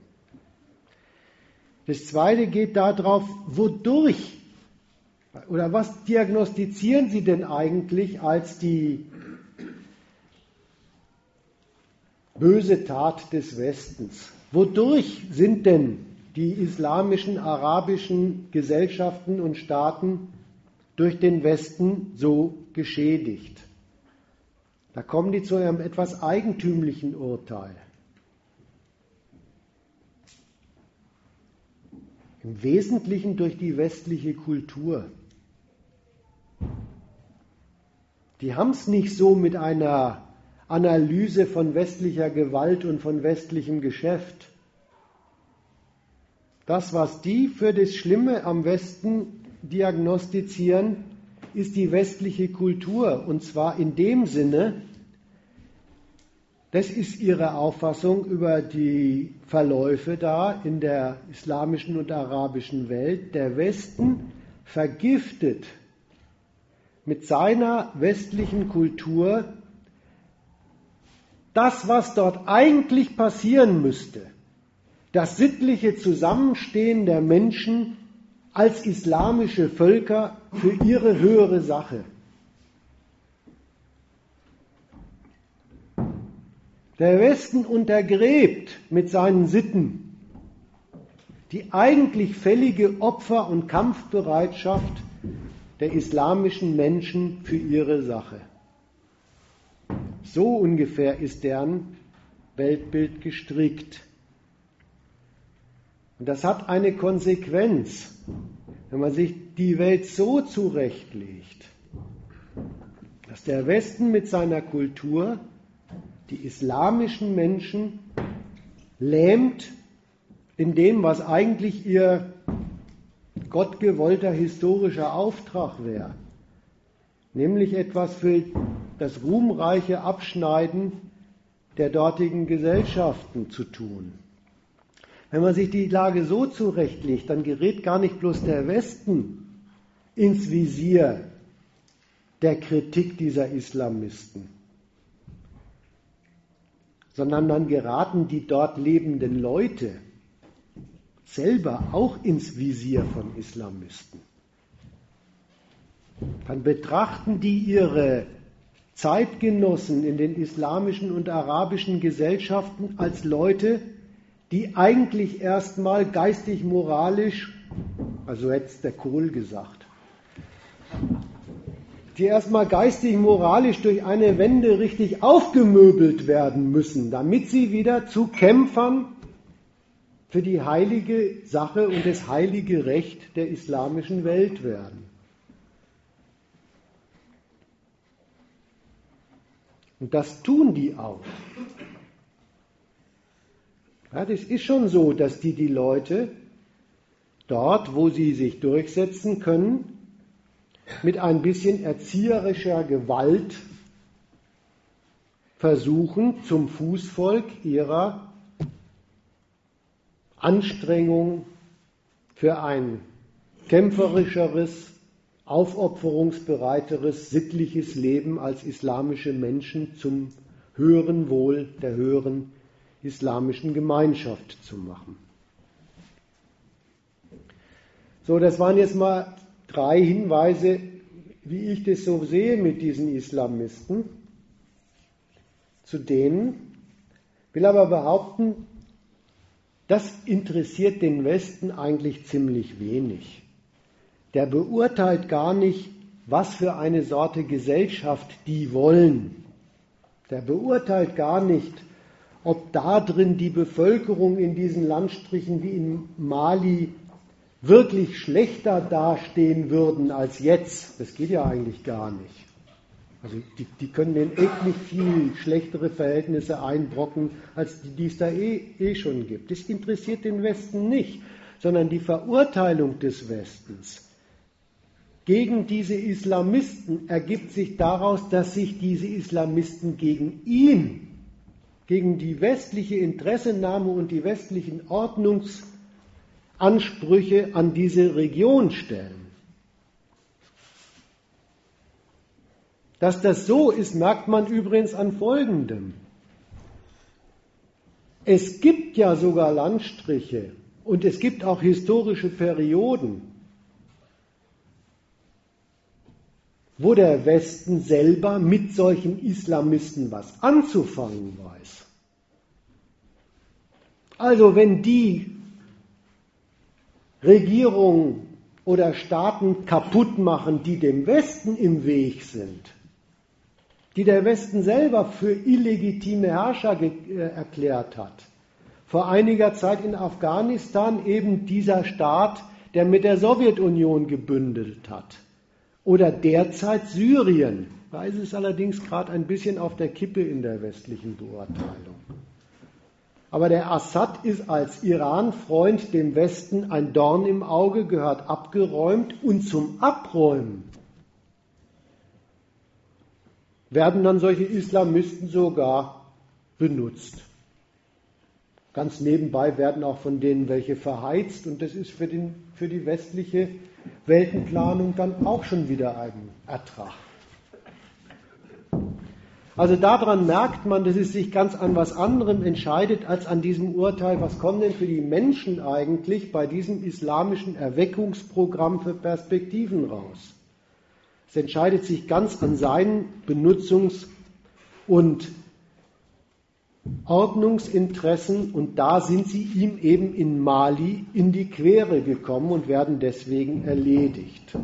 Das zweite geht darauf, wodurch oder was diagnostizieren Sie denn eigentlich als die böse Tat des Westens? Wodurch sind denn die islamischen, arabischen Gesellschaften und Staaten durch den Westen so geschädigt? Da kommen die zu einem etwas eigentümlichen Urteil. Im Wesentlichen durch die westliche Kultur. Die haben es nicht so mit einer Analyse von westlicher Gewalt und von westlichem Geschäft. Das, was die für das Schlimme am Westen diagnostizieren, ist die westliche Kultur. Und zwar in dem Sinne, das ist ihre Auffassung über die Verläufe da in der islamischen und arabischen Welt. Der Westen vergiftet mit seiner westlichen Kultur das, was dort eigentlich passieren müsste, das sittliche Zusammenstehen der Menschen als islamische Völker für ihre höhere Sache. Der Westen untergräbt mit seinen Sitten die eigentlich fällige Opfer- und Kampfbereitschaft der islamischen Menschen für ihre Sache. So ungefähr ist deren Weltbild gestrickt. Und das hat eine Konsequenz, wenn man sich die Welt so zurechtlegt, dass der Westen mit seiner Kultur die islamischen Menschen lähmt in dem, was eigentlich ihr gottgewollter historischer Auftrag wäre, nämlich etwas für das ruhmreiche Abschneiden der dortigen Gesellschaften zu tun. Wenn man sich die Lage so zurechtlegt, dann gerät gar nicht bloß der Westen ins Visier der Kritik dieser Islamisten, sondern dann geraten die dort lebenden Leute selber auch ins Visier von Islamisten. Dann betrachten die ihre Zeitgenossen in den islamischen und arabischen Gesellschaften als Leute, die eigentlich erstmal geistig, moralisch, also jetzt der Kohl gesagt, die erstmal geistig, moralisch durch eine Wende richtig aufgemöbelt werden müssen, damit sie wieder zu Kämpfern für die heilige Sache und das heilige Recht der islamischen Welt werden. Und das tun die auch. Ja, das ist schon so, dass die die Leute dort, wo sie sich durchsetzen können, mit ein bisschen erzieherischer Gewalt versuchen, zum Fußvolk ihrer Anstrengung für ein kämpferischeres, aufopferungsbereiteres, sittliches Leben als islamische Menschen zum höheren Wohl der höheren islamischen Gemeinschaft zu machen. So, das waren jetzt mal drei Hinweise, wie ich das so sehe mit diesen Islamisten. Zu denen will aber behaupten, das interessiert den Westen eigentlich ziemlich wenig. Der beurteilt gar nicht, was für eine Sorte Gesellschaft die wollen. Der beurteilt gar nicht, ob da drin die Bevölkerung in diesen Landstrichen wie in Mali wirklich schlechter dastehen würden als jetzt. Das geht ja eigentlich gar nicht. Also die, die können denen echt nicht viel schlechtere Verhältnisse einbrocken, als die, die es da eh, eh schon gibt. Das interessiert den Westen nicht, sondern die Verurteilung des Westens gegen diese Islamisten ergibt sich daraus, dass sich diese Islamisten gegen ihn, gegen die westliche Interessennahme und die westlichen Ordnungsansprüche an diese Region stellen. Dass das so ist, merkt man übrigens an Folgendem. Es gibt ja sogar Landstriche und es gibt auch historische Perioden, wo der Westen selber mit solchen Islamisten was anzufangen weiß. Also wenn die Regierungen oder Staaten kaputt machen, die dem Westen im Weg sind, die der Westen selber für illegitime Herrscher äh, erklärt hat. Vor einiger Zeit in Afghanistan eben dieser Staat, der mit der Sowjetunion gebündelt hat. Oder derzeit Syrien. Da ist es allerdings gerade ein bisschen auf der Kippe in der westlichen Beurteilung. Aber der Assad ist als Iran-Freund dem Westen ein Dorn im Auge, gehört abgeräumt und zum Abräumen werden dann solche Islamisten sogar benutzt. Ganz nebenbei werden auch von denen welche verheizt und das ist für, den, für die westliche Weltenplanung dann auch schon wieder ein Ertrag. Also daran merkt man, dass es sich ganz an was anderem entscheidet als an diesem Urteil, was kommen denn für die Menschen eigentlich bei diesem islamischen Erweckungsprogramm für Perspektiven raus. Es entscheidet sich ganz an seinen Benutzungs- und Ordnungsinteressen und da sind sie ihm eben in Mali in die Quere gekommen und werden deswegen erledigt.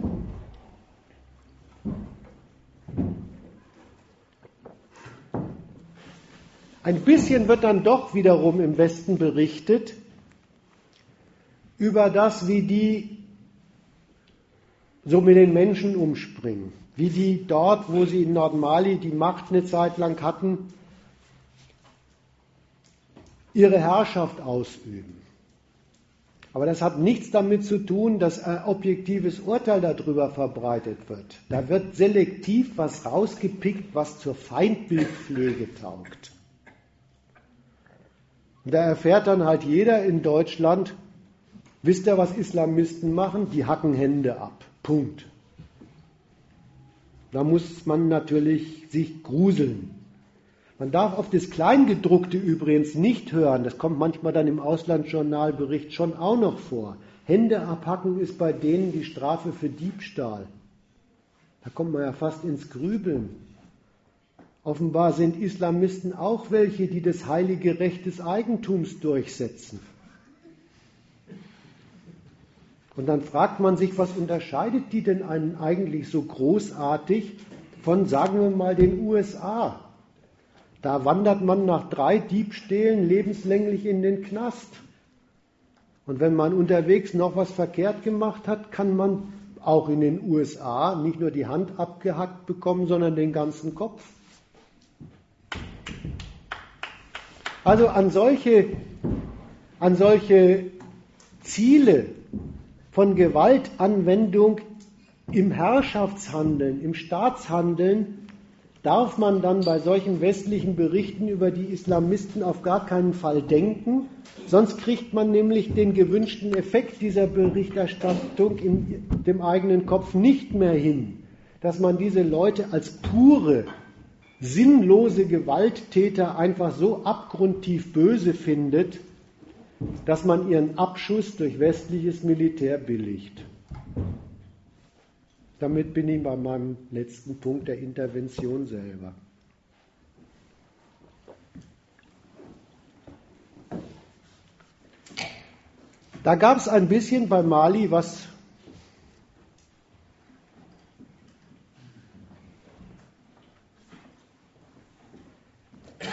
Ein bisschen wird dann doch wiederum im Westen berichtet über das, wie die so mit den Menschen umspringen. Wie die dort, wo sie in Nordmali die Macht eine Zeit lang hatten, ihre Herrschaft ausüben. Aber das hat nichts damit zu tun, dass ein objektives Urteil darüber verbreitet wird. Da wird selektiv was rausgepickt, was zur Feindbildpflege taugt. Und da erfährt dann halt jeder in Deutschland, wisst ihr, was Islamisten machen? Die hacken Hände ab. Punkt. Da muss man natürlich sich gruseln. Man darf auf das Kleingedruckte übrigens nicht hören. Das kommt manchmal dann im Auslandsjournalbericht schon auch noch vor. Hände abhacken ist bei denen die Strafe für Diebstahl. Da kommt man ja fast ins Grübeln. Offenbar sind Islamisten auch welche, die das heilige Recht des Eigentums durchsetzen. Und dann fragt man sich, was unterscheidet die denn einen eigentlich so großartig von, sagen wir mal, den USA? Da wandert man nach drei Diebstählen lebenslänglich in den Knast. Und wenn man unterwegs noch was verkehrt gemacht hat, kann man auch in den USA nicht nur die Hand abgehackt bekommen, sondern den ganzen Kopf. Also an solche, an solche Ziele von Gewaltanwendung im Herrschaftshandeln, im Staatshandeln darf man dann bei solchen westlichen Berichten über die Islamisten auf gar keinen Fall denken, sonst kriegt man nämlich den gewünschten Effekt dieser Berichterstattung in dem eigenen Kopf nicht mehr hin, dass man diese Leute als pure, sinnlose Gewalttäter einfach so abgrundtief böse findet, dass man ihren Abschuss durch westliches Militär billigt. Damit bin ich bei meinem letzten Punkt der Intervention selber. Da gab es ein bisschen bei Mali was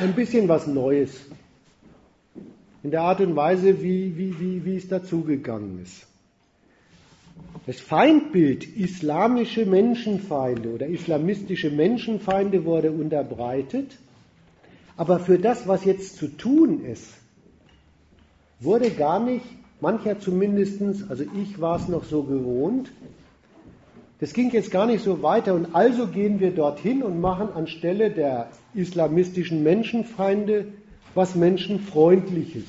ein bisschen was Neues in der Art und Weise, wie, wie, wie, wie es dazugegangen ist. Das Feindbild islamische Menschenfeinde oder islamistische Menschenfeinde wurde unterbreitet, aber für das, was jetzt zu tun ist, wurde gar nicht mancher zumindest, also ich war es noch so gewohnt. Das ging jetzt gar nicht so weiter und also gehen wir dorthin und machen anstelle der islamistischen Menschenfeinde was Menschenfreundliches.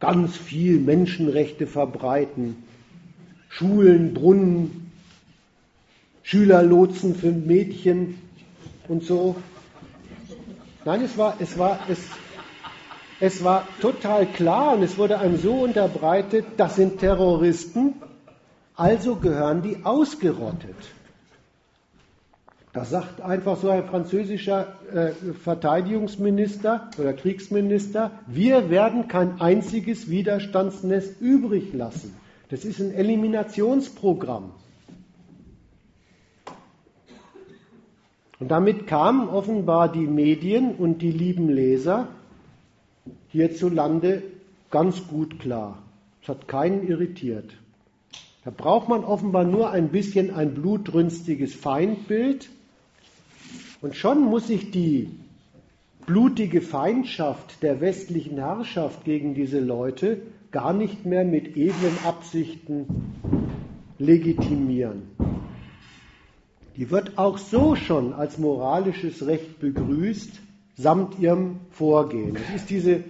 Ganz viel Menschenrechte verbreiten, Schulen, Brunnen, Schülerlotsen für Mädchen und so. Nein, es war, es war, es, es war total klar und es wurde einem so unterbreitet, das sind Terroristen, also gehören die ausgerottet. Da sagt einfach so ein französischer äh, Verteidigungsminister oder Kriegsminister, wir werden kein einziges Widerstandsnest übrig lassen. Das ist ein Eliminationsprogramm. Und damit kamen offenbar die Medien und die lieben Leser hierzulande ganz gut klar. Es hat keinen irritiert. Da braucht man offenbar nur ein bisschen ein blutrünstiges Feindbild und schon muss sich die blutige Feindschaft der westlichen Herrschaft gegen diese Leute gar nicht mehr mit edlen Absichten legitimieren. Die wird auch so schon als moralisches Recht begrüßt, samt ihrem Vorgehen. Es ist diese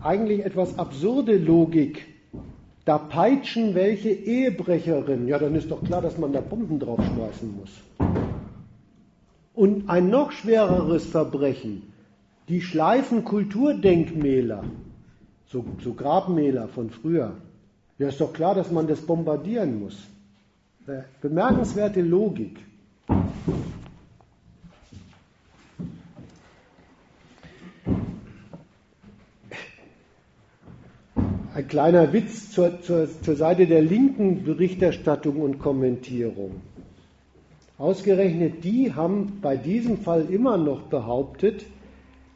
eigentlich etwas absurde Logik. Da peitschen welche Ehebrecherin, ja, dann ist doch klar, dass man da Bomben draufschmeißen muss. Und ein noch schwereres Verbrechen, die schleifen Kulturdenkmäler, so, so Grabmäler von früher. Ja, ist doch klar, dass man das bombardieren muss. Bemerkenswerte Logik. Ein kleiner Witz zur, zur, zur Seite der linken Berichterstattung und Kommentierung. Ausgerechnet die haben bei diesem Fall immer noch behauptet,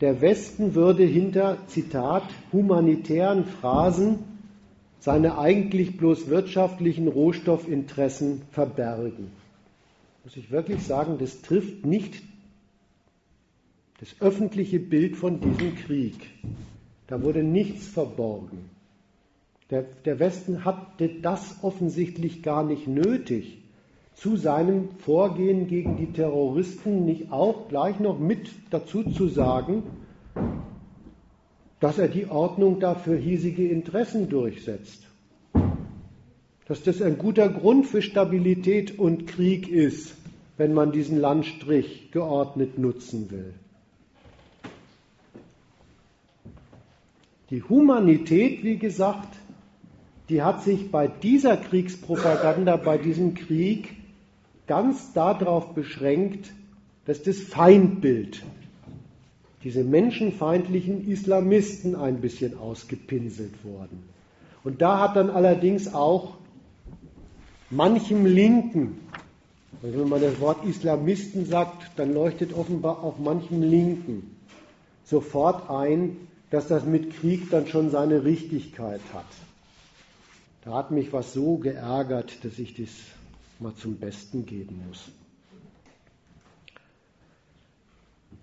der Westen würde hinter, Zitat, humanitären Phrasen seine eigentlich bloß wirtschaftlichen Rohstoffinteressen verbergen. Muss ich wirklich sagen, das trifft nicht das öffentliche Bild von diesem Krieg. Da wurde nichts verborgen. Der, der Westen hatte das offensichtlich gar nicht nötig, zu seinem Vorgehen gegen die Terroristen nicht auch gleich noch mit dazu zu sagen, dass er die Ordnung dafür hiesige Interessen durchsetzt. Dass das ein guter Grund für Stabilität und Krieg ist, wenn man diesen Landstrich geordnet nutzen will. Die Humanität, wie gesagt, die hat sich bei dieser Kriegspropaganda, bei diesem Krieg ganz darauf beschränkt, dass das Feindbild, diese menschenfeindlichen Islamisten ein bisschen ausgepinselt worden. Und da hat dann allerdings auch manchem Linken, also wenn man das Wort Islamisten sagt, dann leuchtet offenbar auch manchem Linken sofort ein, dass das mit Krieg dann schon seine Richtigkeit hat. Da hat mich was so geärgert, dass ich das mal zum Besten geben muss.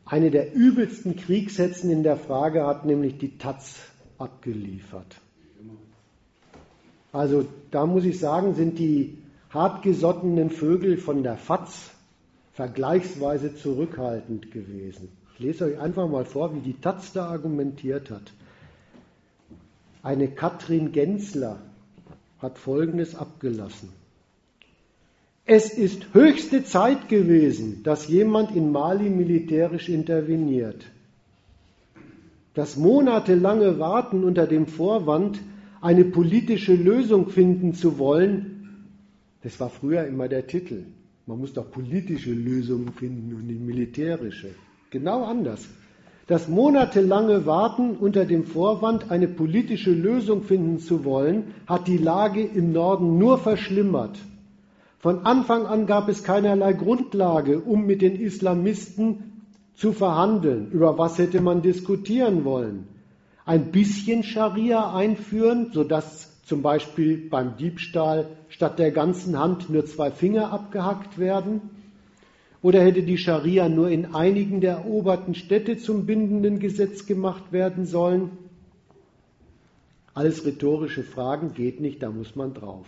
Eine der übelsten Kriegshetzen in der Frage hat nämlich die Taz abgeliefert. Also da muss ich sagen, sind die hartgesottenen Vögel von der Fatz vergleichsweise zurückhaltend gewesen. Ich lese euch einfach mal vor, wie die Taz da argumentiert hat. Eine Katrin Gensler hat Folgendes abgelassen. Es ist höchste Zeit gewesen, dass jemand in Mali militärisch interveniert. Das monatelange Warten unter dem Vorwand, eine politische Lösung finden zu wollen, das war früher immer der Titel. Man muss doch politische Lösungen finden und nicht militärische. Genau anders. Das monatelange Warten unter dem Vorwand, eine politische Lösung finden zu wollen, hat die Lage im Norden nur verschlimmert. Von Anfang an gab es keinerlei Grundlage, um mit den Islamisten zu verhandeln. Über was hätte man diskutieren wollen? Ein bisschen Scharia einführen, sodass zum Beispiel beim Diebstahl statt der ganzen Hand nur zwei Finger abgehackt werden? Oder hätte die Scharia nur in einigen der eroberten Städte zum bindenden Gesetz gemacht werden sollen? Alles rhetorische Fragen geht nicht, da muss man drauf.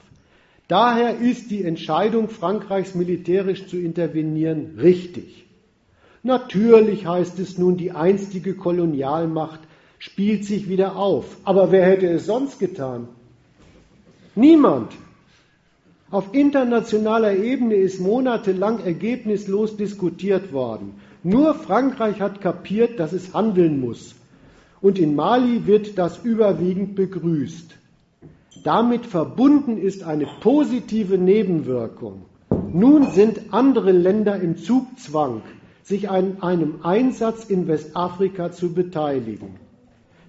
Daher ist die Entscheidung Frankreichs militärisch zu intervenieren richtig. Natürlich heißt es nun, die einstige Kolonialmacht spielt sich wieder auf. Aber wer hätte es sonst getan? Niemand. Auf internationaler Ebene ist monatelang ergebnislos diskutiert worden. Nur Frankreich hat kapiert, dass es handeln muss. Und in Mali wird das überwiegend begrüßt. Damit verbunden ist eine positive Nebenwirkung. Nun sind andere Länder im Zugzwang, sich an einem Einsatz in Westafrika zu beteiligen.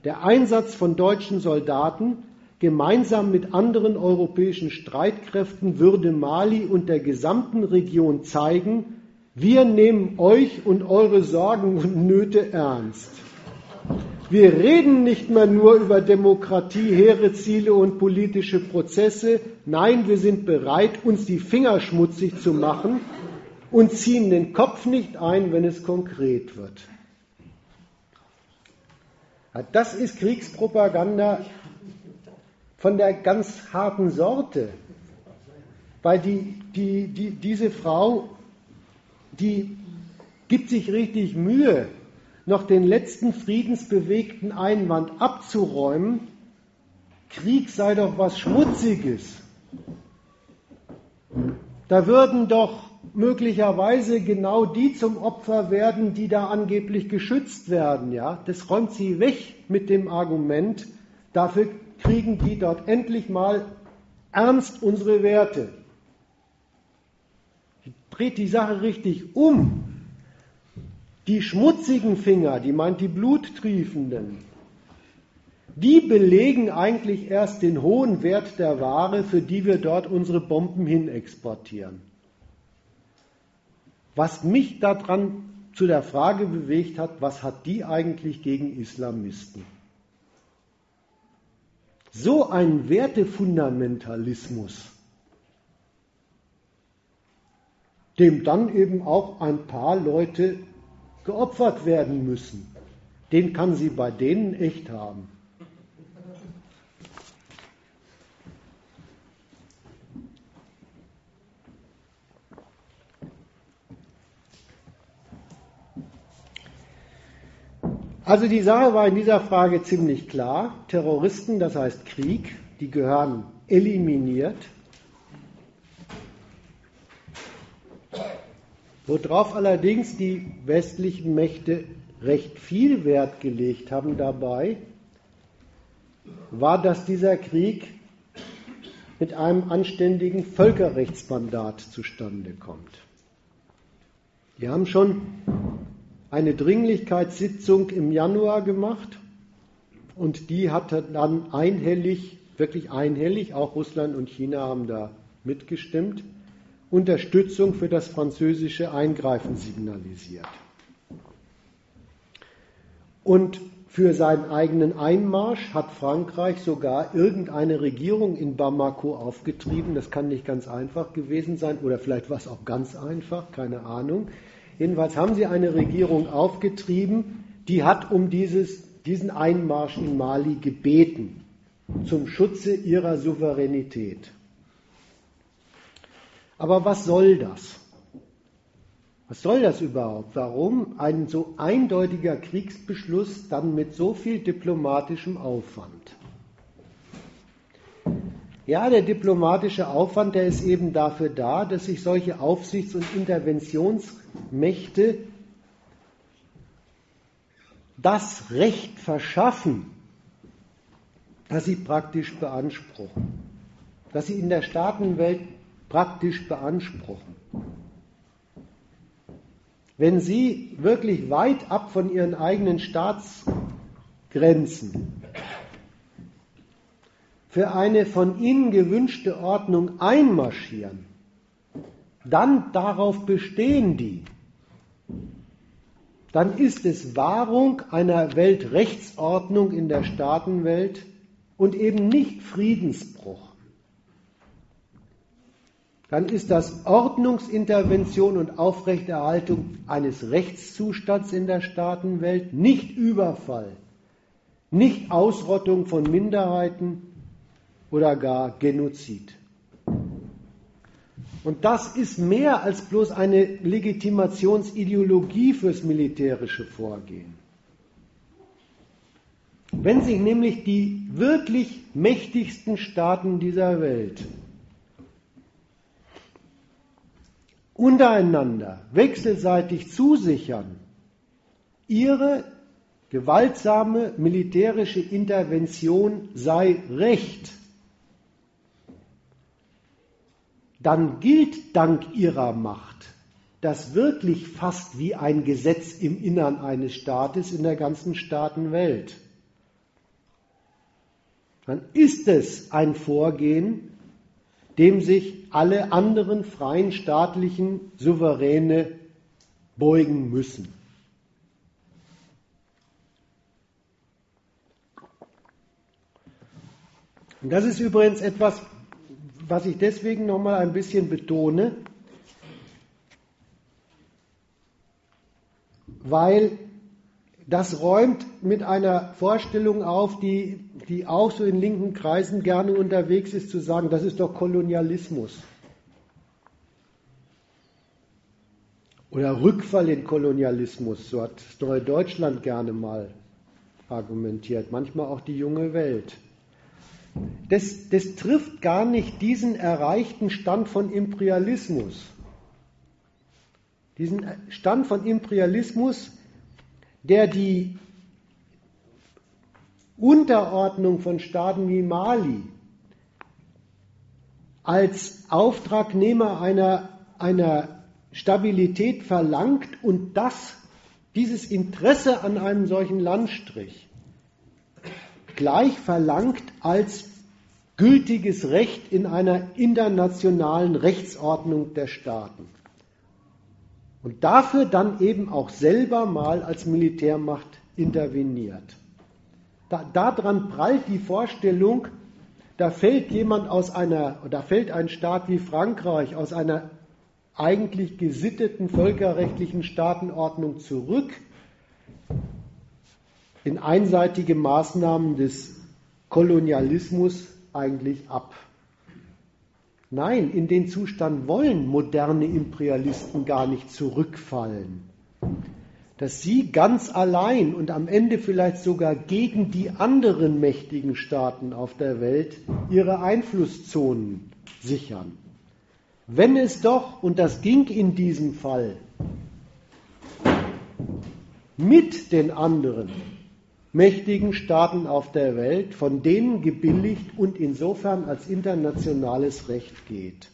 Der Einsatz von deutschen Soldaten gemeinsam mit anderen europäischen Streitkräften würde Mali und der gesamten Region zeigen, wir nehmen euch und eure Sorgen und Nöte ernst. Wir reden nicht mehr nur über Demokratie, hehre Ziele und politische Prozesse. Nein, wir sind bereit, uns die Finger schmutzig zu machen und ziehen den Kopf nicht ein, wenn es konkret wird. Das ist Kriegspropaganda von der ganz harten Sorte, weil die, die, die, diese Frau, die gibt sich richtig Mühe, noch den letzten friedensbewegten Einwand abzuräumen, Krieg sei doch was Schmutziges. Da würden doch möglicherweise genau die zum Opfer werden, die da angeblich geschützt werden. Ja? Das räumt sie weg mit dem Argument, dafür kriegen die dort endlich mal ernst unsere Werte. Dreht die Sache richtig um. Die schmutzigen Finger, die meint die bluttriefenden, die belegen eigentlich erst den hohen Wert der Ware, für die wir dort unsere Bomben hin exportieren. Was mich daran zu der Frage bewegt hat, was hat die eigentlich gegen Islamisten? So ein Wertefundamentalismus, dem dann eben auch ein paar Leute geopfert werden müssen, den kann sie bei denen echt haben. Also die Sache war in dieser Frage ziemlich klar. Terroristen, das heißt Krieg, die gehören eliminiert. Worauf allerdings die westlichen Mächte recht viel Wert gelegt haben dabei, war, dass dieser Krieg mit einem anständigen Völkerrechtsmandat zustande kommt. Die haben schon eine Dringlichkeitssitzung im Januar gemacht und die hat dann einhellig, wirklich einhellig, auch Russland und China haben da mitgestimmt, Unterstützung für das französische Eingreifen signalisiert. Und für seinen eigenen Einmarsch hat Frankreich sogar irgendeine Regierung in Bamako aufgetrieben. Das kann nicht ganz einfach gewesen sein oder vielleicht war es auch ganz einfach, keine Ahnung. Jedenfalls haben sie eine Regierung aufgetrieben, die hat um dieses, diesen Einmarsch in Mali gebeten zum Schutze ihrer Souveränität. Aber was soll das? Was soll das überhaupt? Warum ein so eindeutiger Kriegsbeschluss dann mit so viel diplomatischem Aufwand? Ja, der diplomatische Aufwand, der ist eben dafür da, dass sich solche Aufsichts- und Interventionsmächte das Recht verschaffen, das sie praktisch beanspruchen, dass sie in der Staatenwelt praktisch beanspruchen. Wenn Sie wirklich weit ab von Ihren eigenen Staatsgrenzen für eine von Ihnen gewünschte Ordnung einmarschieren, dann darauf bestehen die, dann ist es Wahrung einer Weltrechtsordnung in der Staatenwelt und eben nicht Friedensbruch. Dann ist das Ordnungsintervention und Aufrechterhaltung eines Rechtszustands in der Staatenwelt, nicht Überfall, nicht Ausrottung von Minderheiten oder gar Genozid. Und das ist mehr als bloß eine Legitimationsideologie fürs militärische Vorgehen. Wenn sich nämlich die wirklich mächtigsten Staaten dieser Welt untereinander wechselseitig zusichern, ihre gewaltsame militärische Intervention sei Recht, dann gilt dank ihrer Macht das wirklich fast wie ein Gesetz im Innern eines Staates in der ganzen Staatenwelt. Dann ist es ein Vorgehen, dem sich alle anderen freien staatlichen Souveräne beugen müssen. Und das ist übrigens etwas, was ich deswegen noch mal ein bisschen betone, weil das räumt mit einer Vorstellung auf, die, die auch so in linken Kreisen gerne unterwegs ist, zu sagen, das ist doch Kolonialismus. Oder Rückfall in Kolonialismus, so hat Neue Deutschland gerne mal argumentiert, manchmal auch die junge Welt das, das trifft gar nicht diesen erreichten Stand von Imperialismus. Diesen Stand von Imperialismus, der die Unterordnung von Staaten wie Mali als Auftragnehmer einer, einer Stabilität verlangt und das, dieses Interesse an einem solchen Landstrich gleich verlangt als gültiges Recht in einer internationalen Rechtsordnung der Staaten. Und dafür dann eben auch selber mal als Militärmacht interveniert. Da, daran prallt die Vorstellung, da fällt jemand aus einer, da fällt ein Staat wie Frankreich aus einer eigentlich gesitteten völkerrechtlichen Staatenordnung zurück in einseitige Maßnahmen des Kolonialismus eigentlich ab. Nein, in den Zustand wollen moderne Imperialisten gar nicht zurückfallen. Dass sie ganz allein und am Ende vielleicht sogar gegen die anderen mächtigen Staaten auf der Welt ihre Einflusszonen sichern. Wenn es doch, und das ging in diesem Fall, mit den anderen mächtigen Staaten auf der Welt, von denen gebilligt und insofern als internationales Recht geht.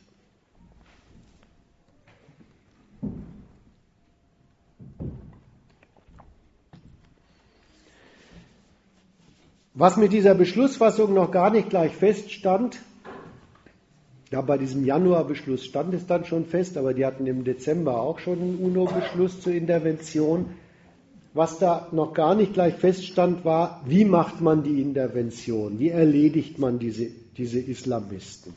Was mit dieser Beschlussfassung noch gar nicht gleich feststand, ja, bei diesem Januarbeschluss stand es dann schon fest, aber die hatten im Dezember auch schon einen UNO-Beschluss zur Intervention. Was da noch gar nicht gleich feststand, war, wie macht man die Intervention? Wie erledigt man diese, diese Islamisten?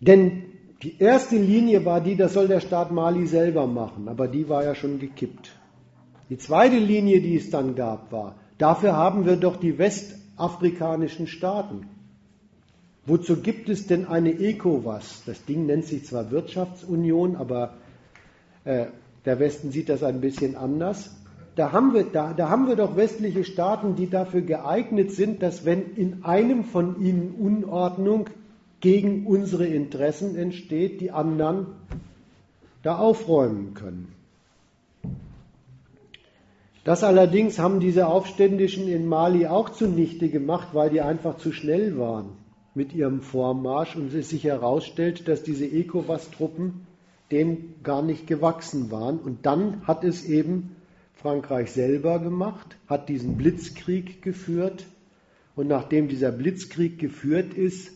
Denn die erste Linie war die, das soll der Staat Mali selber machen, aber die war ja schon gekippt. Die zweite Linie, die es dann gab, war, dafür haben wir doch die westafrikanischen Staaten. Wozu gibt es denn eine ECOWAS? Das Ding nennt sich zwar Wirtschaftsunion, aber äh, der Westen sieht das ein bisschen anders. Da haben, wir, da, da haben wir doch westliche Staaten, die dafür geeignet sind, dass wenn in einem von ihnen Unordnung gegen unsere Interessen entsteht, die anderen da aufräumen können. Das allerdings haben diese Aufständischen in Mali auch zunichte gemacht, weil die einfach zu schnell waren mit ihrem Vormarsch und es sich herausstellt, dass diese ECOWAS-Truppen dem gar nicht gewachsen waren. Und dann hat es eben Frankreich selber gemacht, hat diesen Blitzkrieg geführt. Und nachdem dieser Blitzkrieg geführt ist,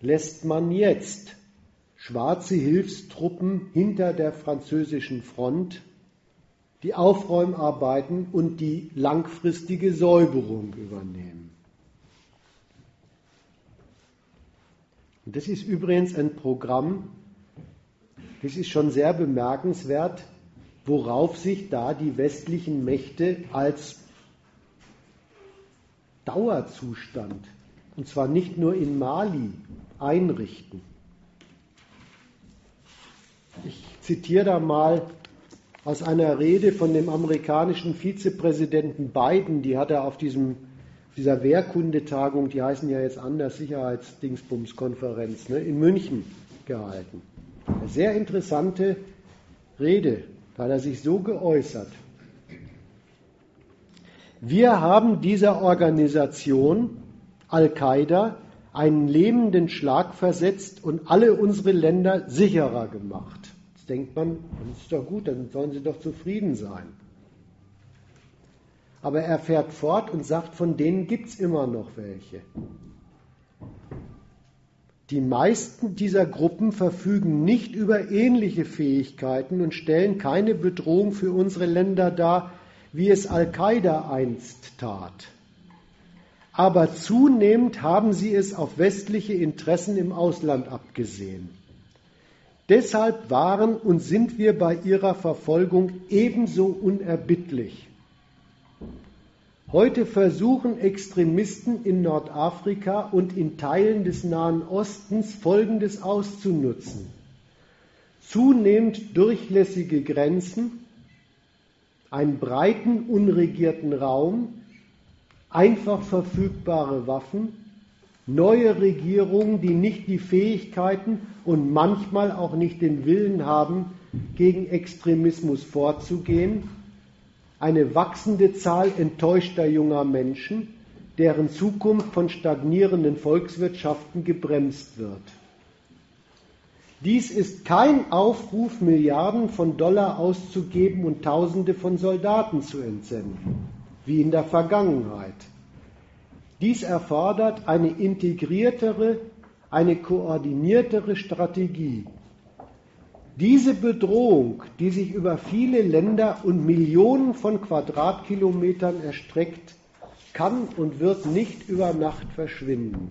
lässt man jetzt schwarze Hilfstruppen hinter der französischen Front die Aufräumarbeiten und die langfristige Säuberung übernehmen. Und das ist übrigens ein Programm, das ist schon sehr bemerkenswert, worauf sich da die westlichen Mächte als Dauerzustand, und zwar nicht nur in Mali, einrichten. Ich zitiere da mal aus einer Rede von dem amerikanischen Vizepräsidenten Biden, die hat er auf diesem, dieser Wehrkundetagung, die heißen ja jetzt anders, Sicherheitsdingsbumskonferenz, ne, in München gehalten. Eine sehr interessante Rede, da hat er sich so geäußert. Wir haben dieser Organisation Al-Qaida einen lähmenden Schlag versetzt und alle unsere Länder sicherer gemacht. Jetzt denkt man, das ist doch gut, dann sollen sie doch zufrieden sein. Aber er fährt fort und sagt, von denen gibt es immer noch welche. Die meisten dieser Gruppen verfügen nicht über ähnliche Fähigkeiten und stellen keine Bedrohung für unsere Länder dar, wie es Al-Qaida einst tat. Aber zunehmend haben sie es auf westliche Interessen im Ausland abgesehen. Deshalb waren und sind wir bei ihrer Verfolgung ebenso unerbittlich. Heute versuchen Extremisten in Nordafrika und in Teilen des Nahen Ostens Folgendes auszunutzen. Zunehmend durchlässige Grenzen, einen breiten, unregierten Raum, einfach verfügbare Waffen, neue Regierungen, die nicht die Fähigkeiten und manchmal auch nicht den Willen haben, gegen Extremismus vorzugehen, eine wachsende Zahl enttäuschter junger Menschen, deren Zukunft von stagnierenden Volkswirtschaften gebremst wird. Dies ist kein Aufruf, Milliarden von Dollar auszugeben und Tausende von Soldaten zu entsenden, wie in der Vergangenheit. Dies erfordert eine integriertere, eine koordiniertere Strategie, diese Bedrohung, die sich über viele Länder und Millionen von Quadratkilometern erstreckt, kann und wird nicht über Nacht verschwinden.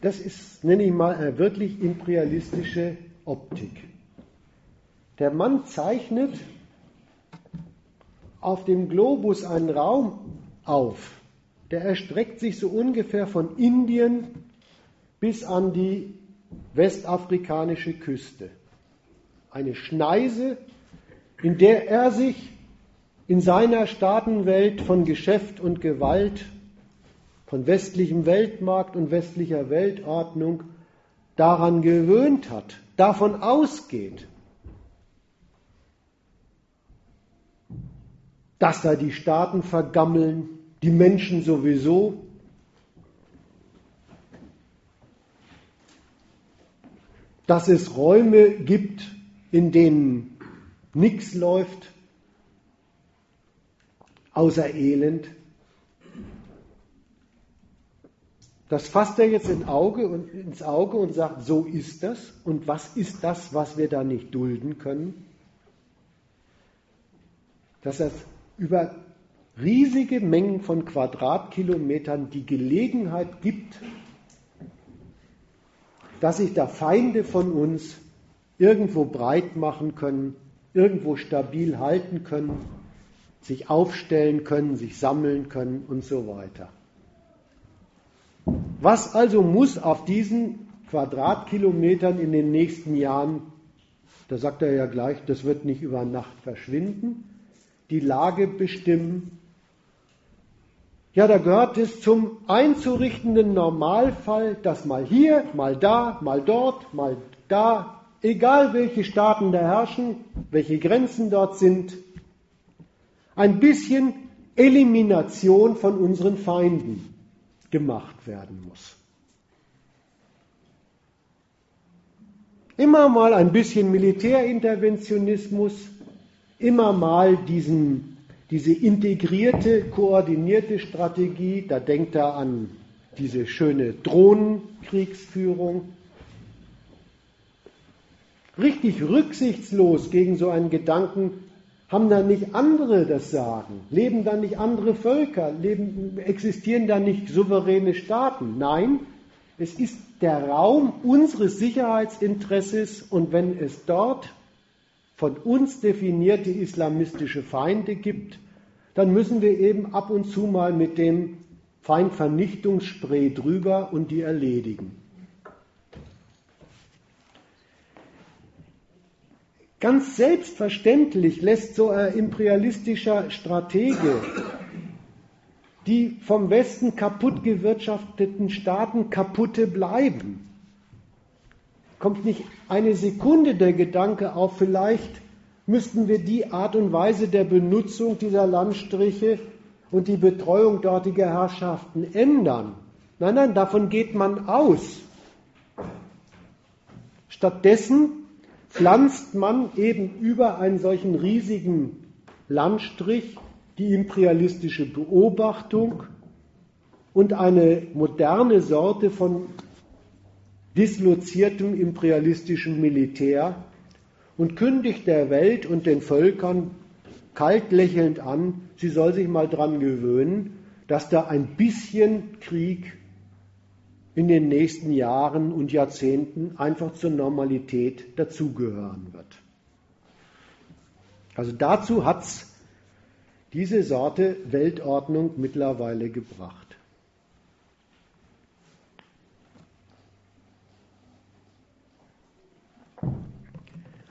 Das ist, nenne ich mal, eine wirklich imperialistische Optik. Der Mann zeichnet auf dem Globus einen Raum auf, der erstreckt sich so ungefähr von Indien bis an die westafrikanische Küste. Eine Schneise, in der er sich in seiner Staatenwelt von Geschäft und Gewalt, von westlichem Weltmarkt und westlicher Weltordnung daran gewöhnt hat, davon ausgeht, dass da die Staaten vergammeln, die Menschen sowieso, dass es Räume gibt, in denen nichts läuft, außer Elend. Das fasst er jetzt in Auge und, ins Auge und sagt, so ist das. Und was ist das, was wir da nicht dulden können? Dass es über riesige Mengen von Quadratkilometern die Gelegenheit gibt, dass sich da Feinde von uns irgendwo breit machen können, irgendwo stabil halten können, sich aufstellen können, sich sammeln können und so weiter. Was also muss auf diesen Quadratkilometern in den nächsten Jahren, da sagt er ja gleich, das wird nicht über Nacht verschwinden, die Lage bestimmen, ja, da gehört es zum einzurichtenden Normalfall, dass mal hier, mal da, mal dort, mal da, egal welche Staaten da herrschen, welche Grenzen dort sind, ein bisschen Elimination von unseren Feinden gemacht werden muss. Immer mal ein bisschen Militärinterventionismus, immer mal diesen diese integrierte, koordinierte Strategie, da denkt er an diese schöne Drohnenkriegsführung. Richtig rücksichtslos gegen so einen Gedanken haben da nicht andere das Sagen? Leben da nicht andere Völker? Leben, existieren da nicht souveräne Staaten? Nein, es ist der Raum unseres Sicherheitsinteresses und wenn es dort von uns definierte islamistische Feinde gibt, dann müssen wir eben ab und zu mal mit dem Feindvernichtungsspray drüber und die erledigen. Ganz selbstverständlich lässt so ein imperialistischer Stratege die vom Westen kaputt gewirtschafteten Staaten kaputte bleiben kommt nicht eine Sekunde der Gedanke auf, vielleicht müssten wir die Art und Weise der Benutzung dieser Landstriche und die Betreuung dortiger Herrschaften ändern. Nein, nein, davon geht man aus. Stattdessen pflanzt man eben über einen solchen riesigen Landstrich die imperialistische Beobachtung und eine moderne Sorte von disloziertem imperialistischem Militär und kündigt der Welt und den Völkern kalt lächelnd an, sie soll sich mal dran gewöhnen, dass da ein bisschen Krieg in den nächsten Jahren und Jahrzehnten einfach zur Normalität dazugehören wird. Also dazu hat es diese Sorte Weltordnung mittlerweile gebracht.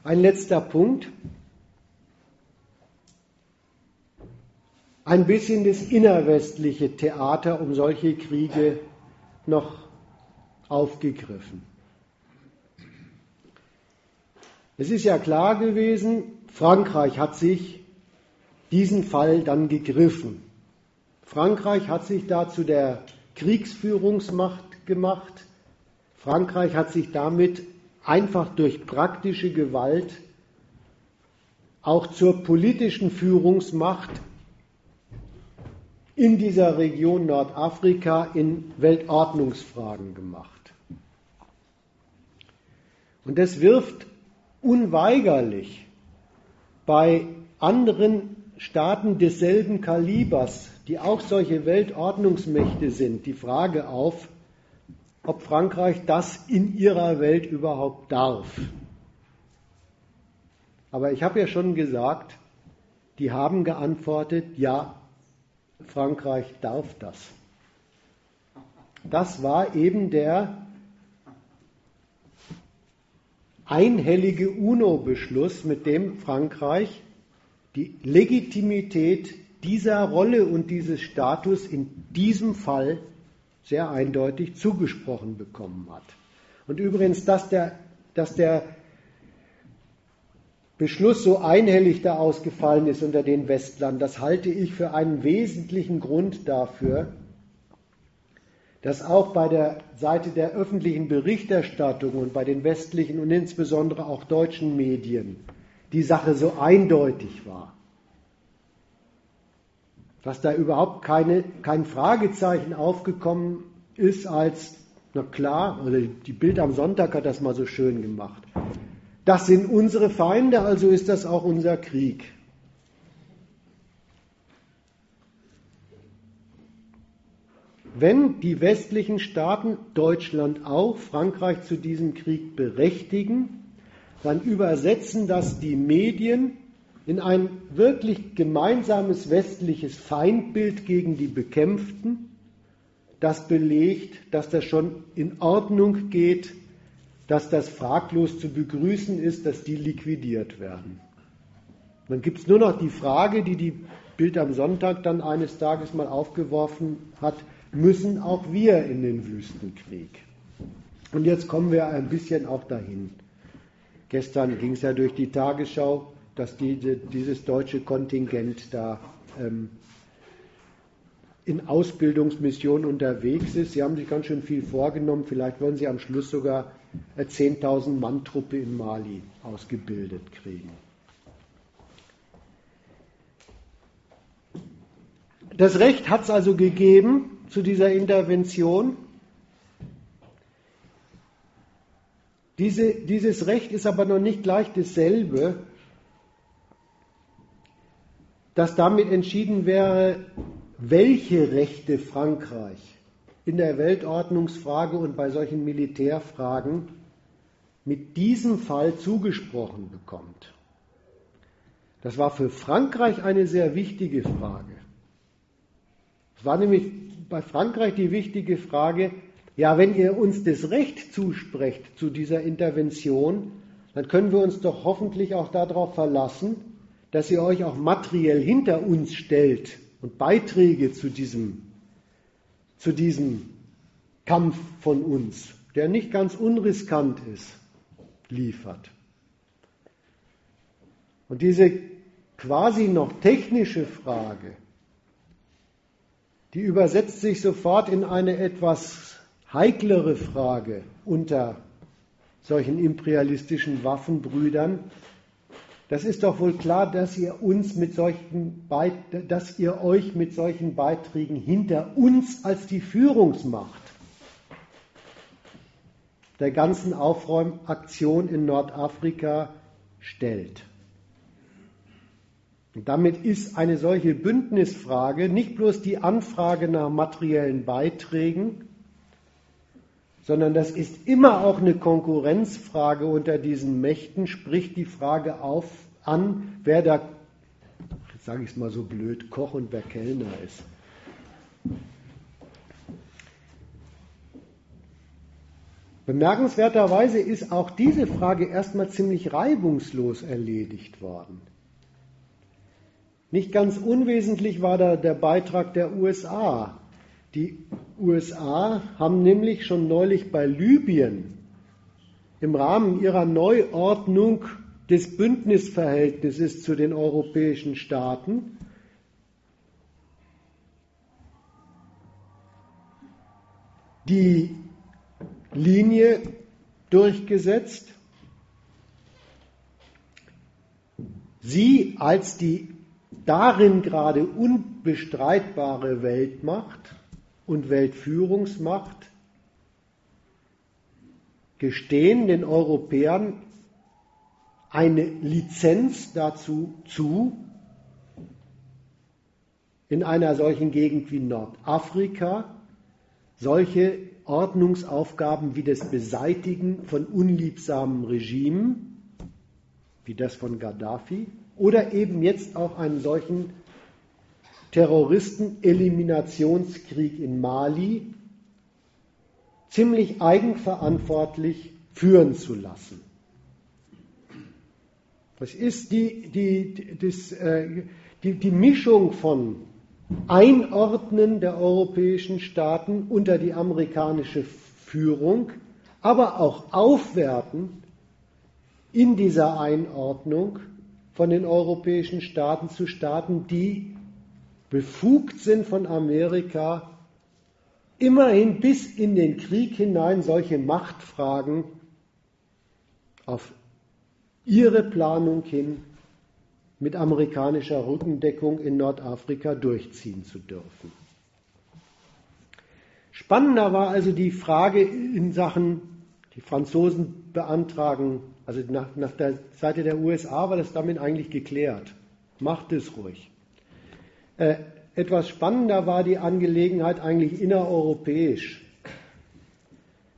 Ein letzter Punkt. Ein bisschen das innerwestliche Theater um solche Kriege noch aufgegriffen. Es ist ja klar gewesen, Frankreich hat sich diesen Fall dann gegriffen. Frankreich hat sich da zu der Kriegsführungsmacht gemacht. Frankreich hat sich damit einfach durch praktische Gewalt auch zur politischen Führungsmacht in dieser Region Nordafrika in Weltordnungsfragen gemacht. Und das wirft unweigerlich bei anderen Staaten desselben Kalibers, die auch solche Weltordnungsmächte sind, die Frage auf, ob Frankreich das in ihrer Welt überhaupt darf. Aber ich habe ja schon gesagt, die haben geantwortet, ja, Frankreich darf das. Das war eben der einhellige UNO-Beschluss, mit dem Frankreich die Legitimität dieser Rolle und dieses Status in diesem Fall sehr eindeutig zugesprochen bekommen hat. Und übrigens, dass der, dass der Beschluss so einhellig da ausgefallen ist unter den Westlern, das halte ich für einen wesentlichen Grund dafür, dass auch bei der Seite der öffentlichen Berichterstattung und bei den westlichen und insbesondere auch deutschen Medien die Sache so eindeutig war dass da überhaupt keine, kein Fragezeichen aufgekommen ist, als, na klar, oder die Bild am Sonntag hat das mal so schön gemacht. Das sind unsere Feinde, also ist das auch unser Krieg. Wenn die westlichen Staaten, Deutschland auch, Frankreich zu diesem Krieg berechtigen, dann übersetzen das die Medien in ein wirklich gemeinsames westliches Feindbild gegen die Bekämpften, das belegt, dass das schon in Ordnung geht, dass das fraglos zu begrüßen ist, dass die liquidiert werden. Dann gibt es nur noch die Frage, die die Bild am Sonntag dann eines Tages mal aufgeworfen hat, müssen auch wir in den Wüstenkrieg? Und jetzt kommen wir ein bisschen auch dahin. Gestern ging es ja durch die Tagesschau, dass diese, dieses deutsche Kontingent da ähm, in Ausbildungsmission unterwegs ist. Sie haben sich ganz schön viel vorgenommen. Vielleicht wollen Sie am Schluss sogar eine 10.000 Mann Truppe in Mali ausgebildet kriegen. Das Recht hat es also gegeben zu dieser Intervention. Diese, dieses Recht ist aber noch nicht gleich dasselbe dass damit entschieden wäre, welche Rechte Frankreich in der Weltordnungsfrage und bei solchen Militärfragen mit diesem Fall zugesprochen bekommt. Das war für Frankreich eine sehr wichtige Frage. Es war nämlich bei Frankreich die wichtige Frage, ja, wenn ihr uns das Recht zusprecht zu dieser Intervention, dann können wir uns doch hoffentlich auch darauf verlassen, dass ihr euch auch materiell hinter uns stellt und Beiträge zu diesem, zu diesem Kampf von uns, der nicht ganz unriskant ist, liefert. Und diese quasi noch technische Frage, die übersetzt sich sofort in eine etwas heiklere Frage unter solchen imperialistischen Waffenbrüdern. Das ist doch wohl klar, dass ihr uns mit solchen dass ihr euch mit solchen Beiträgen hinter uns als die Führungsmacht der ganzen Aufräumaktion in Nordafrika stellt. Und damit ist eine solche Bündnisfrage nicht bloß die Anfrage nach materiellen Beiträgen, sondern das ist immer auch eine Konkurrenzfrage unter diesen Mächten, spricht die Frage auf an, wer da, sage ich es mal so blöd, Koch und wer Kellner ist. Bemerkenswerterweise ist auch diese Frage erstmal ziemlich reibungslos erledigt worden. Nicht ganz unwesentlich war da der Beitrag der USA. Die USA haben nämlich schon neulich bei Libyen im Rahmen ihrer Neuordnung des Bündnisverhältnisses zu den europäischen Staaten die Linie durchgesetzt, sie als die darin gerade unbestreitbare Weltmacht und Weltführungsmacht gestehen den Europäern eine Lizenz dazu zu, in einer solchen Gegend wie Nordafrika solche Ordnungsaufgaben wie das Beseitigen von unliebsamen Regimen, wie das von Gaddafi, oder eben jetzt auch einen solchen Terroristen-Eliminationskrieg in Mali ziemlich eigenverantwortlich führen zu lassen. Das ist die, die, das, äh, die, die Mischung von Einordnen der europäischen Staaten unter die amerikanische Führung, aber auch Aufwerten in dieser Einordnung von den europäischen Staaten zu Staaten, die befugt sind von Amerika, immerhin bis in den Krieg hinein solche Machtfragen auf ihre Planung hin mit amerikanischer Rückendeckung in Nordafrika durchziehen zu dürfen. Spannender war also die Frage in Sachen, die Franzosen beantragen also nach, nach der Seite der USA war das damit eigentlich geklärt. Macht es ruhig. Äh, etwas spannender war die Angelegenheit eigentlich innereuropäisch.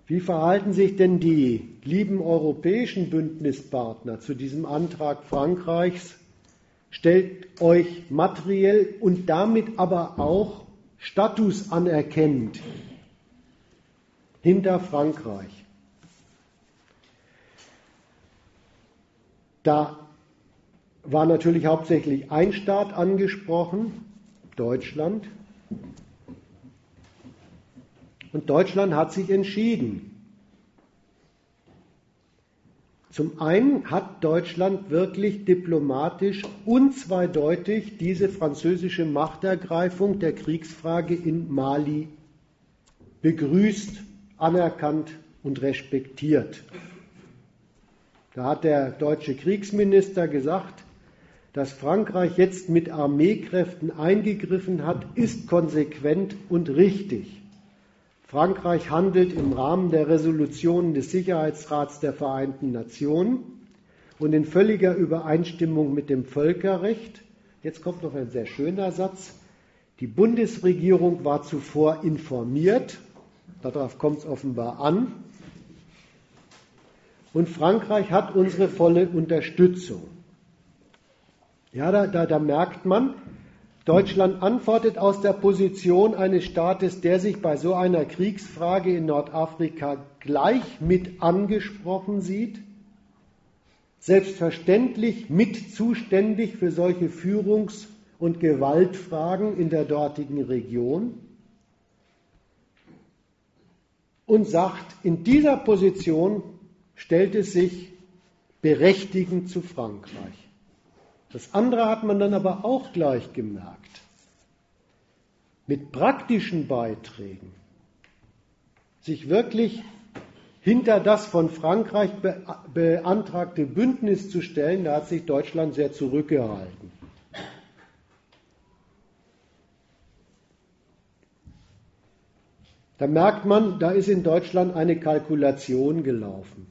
Wie verhalten sich denn die lieben europäischen Bündnispartner zu diesem Antrag Frankreichs? Stellt euch materiell und damit aber auch Status anerkennend hinter Frankreich. Da war natürlich hauptsächlich ein Staat angesprochen, Deutschland. Und Deutschland hat sich entschieden. Zum einen hat Deutschland wirklich diplomatisch unzweideutig diese französische Machtergreifung der Kriegsfrage in Mali begrüßt, anerkannt und respektiert. Da hat der deutsche Kriegsminister gesagt, dass Frankreich jetzt mit Armeekräften eingegriffen hat, ist konsequent und richtig. Frankreich handelt im Rahmen der Resolutionen des Sicherheitsrats der Vereinten Nationen und in völliger Übereinstimmung mit dem Völkerrecht. Jetzt kommt noch ein sehr schöner Satz. Die Bundesregierung war zuvor informiert, darauf kommt es offenbar an, und Frankreich hat unsere volle Unterstützung. Ja, da, da, da merkt man, Deutschland antwortet aus der Position eines Staates, der sich bei so einer Kriegsfrage in Nordafrika gleich mit angesprochen sieht, selbstverständlich mit zuständig für solche Führungs- und Gewaltfragen in der dortigen Region und sagt, in dieser Position stellt es sich berechtigend zu Frankreich. Das andere hat man dann aber auch gleich gemerkt. Mit praktischen Beiträgen sich wirklich hinter das von Frankreich beantragte Bündnis zu stellen, da hat sich Deutschland sehr zurückgehalten. Da merkt man, da ist in Deutschland eine Kalkulation gelaufen.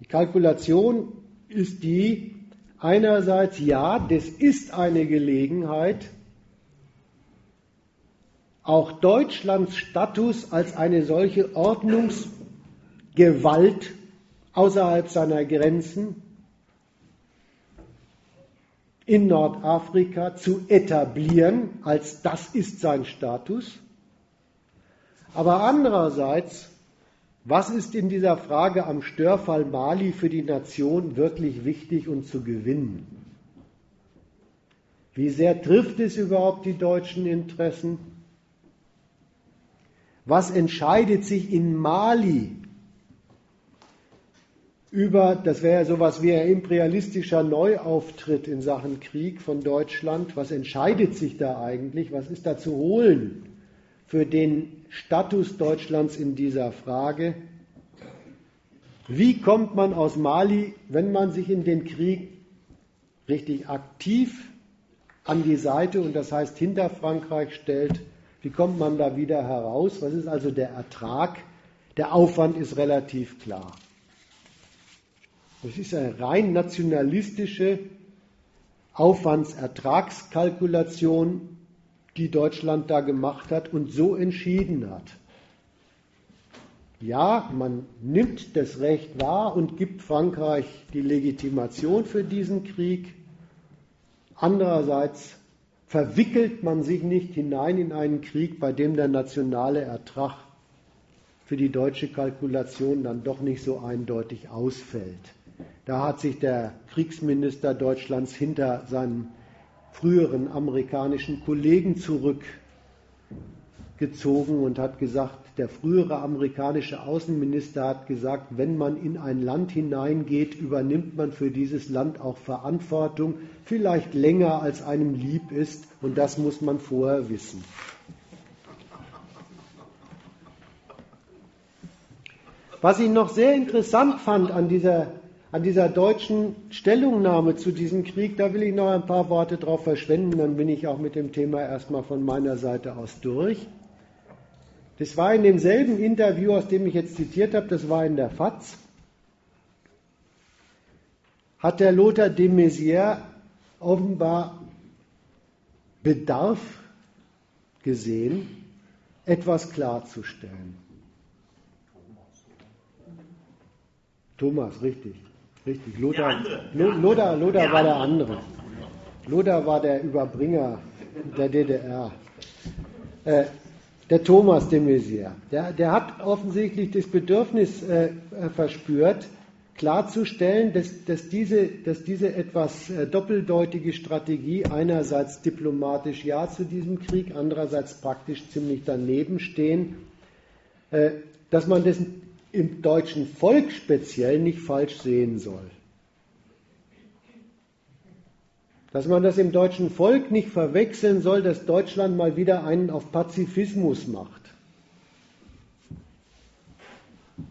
Die Kalkulation ist die, einerseits ja, das ist eine Gelegenheit, auch Deutschlands Status als eine solche Ordnungsgewalt außerhalb seiner Grenzen in Nordafrika zu etablieren, als das ist sein Status. Aber andererseits, was ist in dieser Frage am Störfall Mali für die Nation wirklich wichtig und zu gewinnen? Wie sehr trifft es überhaupt die deutschen Interessen? Was entscheidet sich in Mali über, das wäre ja sowas wie ein imperialistischer Neuauftritt in Sachen Krieg von Deutschland. Was entscheidet sich da eigentlich? Was ist da zu holen für den Status Deutschlands in dieser Frage? Wie kommt man aus Mali, wenn man sich in den Krieg richtig aktiv an die Seite und das heißt hinter Frankreich stellt? Wie kommt man da wieder heraus? Was ist also der Ertrag? Der Aufwand ist relativ klar. Das ist eine rein nationalistische Aufwandsertragskalkulation, die Deutschland da gemacht hat und so entschieden hat. Ja, man nimmt das Recht wahr und gibt Frankreich die Legitimation für diesen Krieg. Andererseits verwickelt man sich nicht hinein in einen Krieg, bei dem der nationale Ertrag für die deutsche Kalkulation dann doch nicht so eindeutig ausfällt. Da hat sich der Kriegsminister Deutschlands hinter seinen früheren amerikanischen Kollegen zurückgezogen und hat gesagt, der frühere amerikanische Außenminister hat gesagt, wenn man in ein Land hineingeht, übernimmt man für dieses Land auch Verantwortung, vielleicht länger als einem lieb ist, und das muss man vorher wissen. Was ich noch sehr interessant fand an dieser an dieser deutschen Stellungnahme zu diesem Krieg, da will ich noch ein paar Worte drauf verschwenden, dann bin ich auch mit dem Thema erstmal von meiner Seite aus durch. Das war in demselben Interview, aus dem ich jetzt zitiert habe, das war in der FAZ, hat der Lothar de Maizière offenbar Bedarf gesehen, etwas klarzustellen. Thomas, richtig. Richtig, Lothar, Lothar, Lothar war der andere. Lothar war der Überbringer der DDR. Äh, der Thomas de Maizière, der, der hat offensichtlich das Bedürfnis äh, äh, verspürt, klarzustellen, dass, dass, diese, dass diese etwas äh, doppeldeutige Strategie einerseits diplomatisch Ja zu diesem Krieg, andererseits praktisch ziemlich daneben stehen, äh, dass man das im deutschen Volk speziell nicht falsch sehen soll. Dass man das im deutschen Volk nicht verwechseln soll, dass Deutschland mal wieder einen auf Pazifismus macht.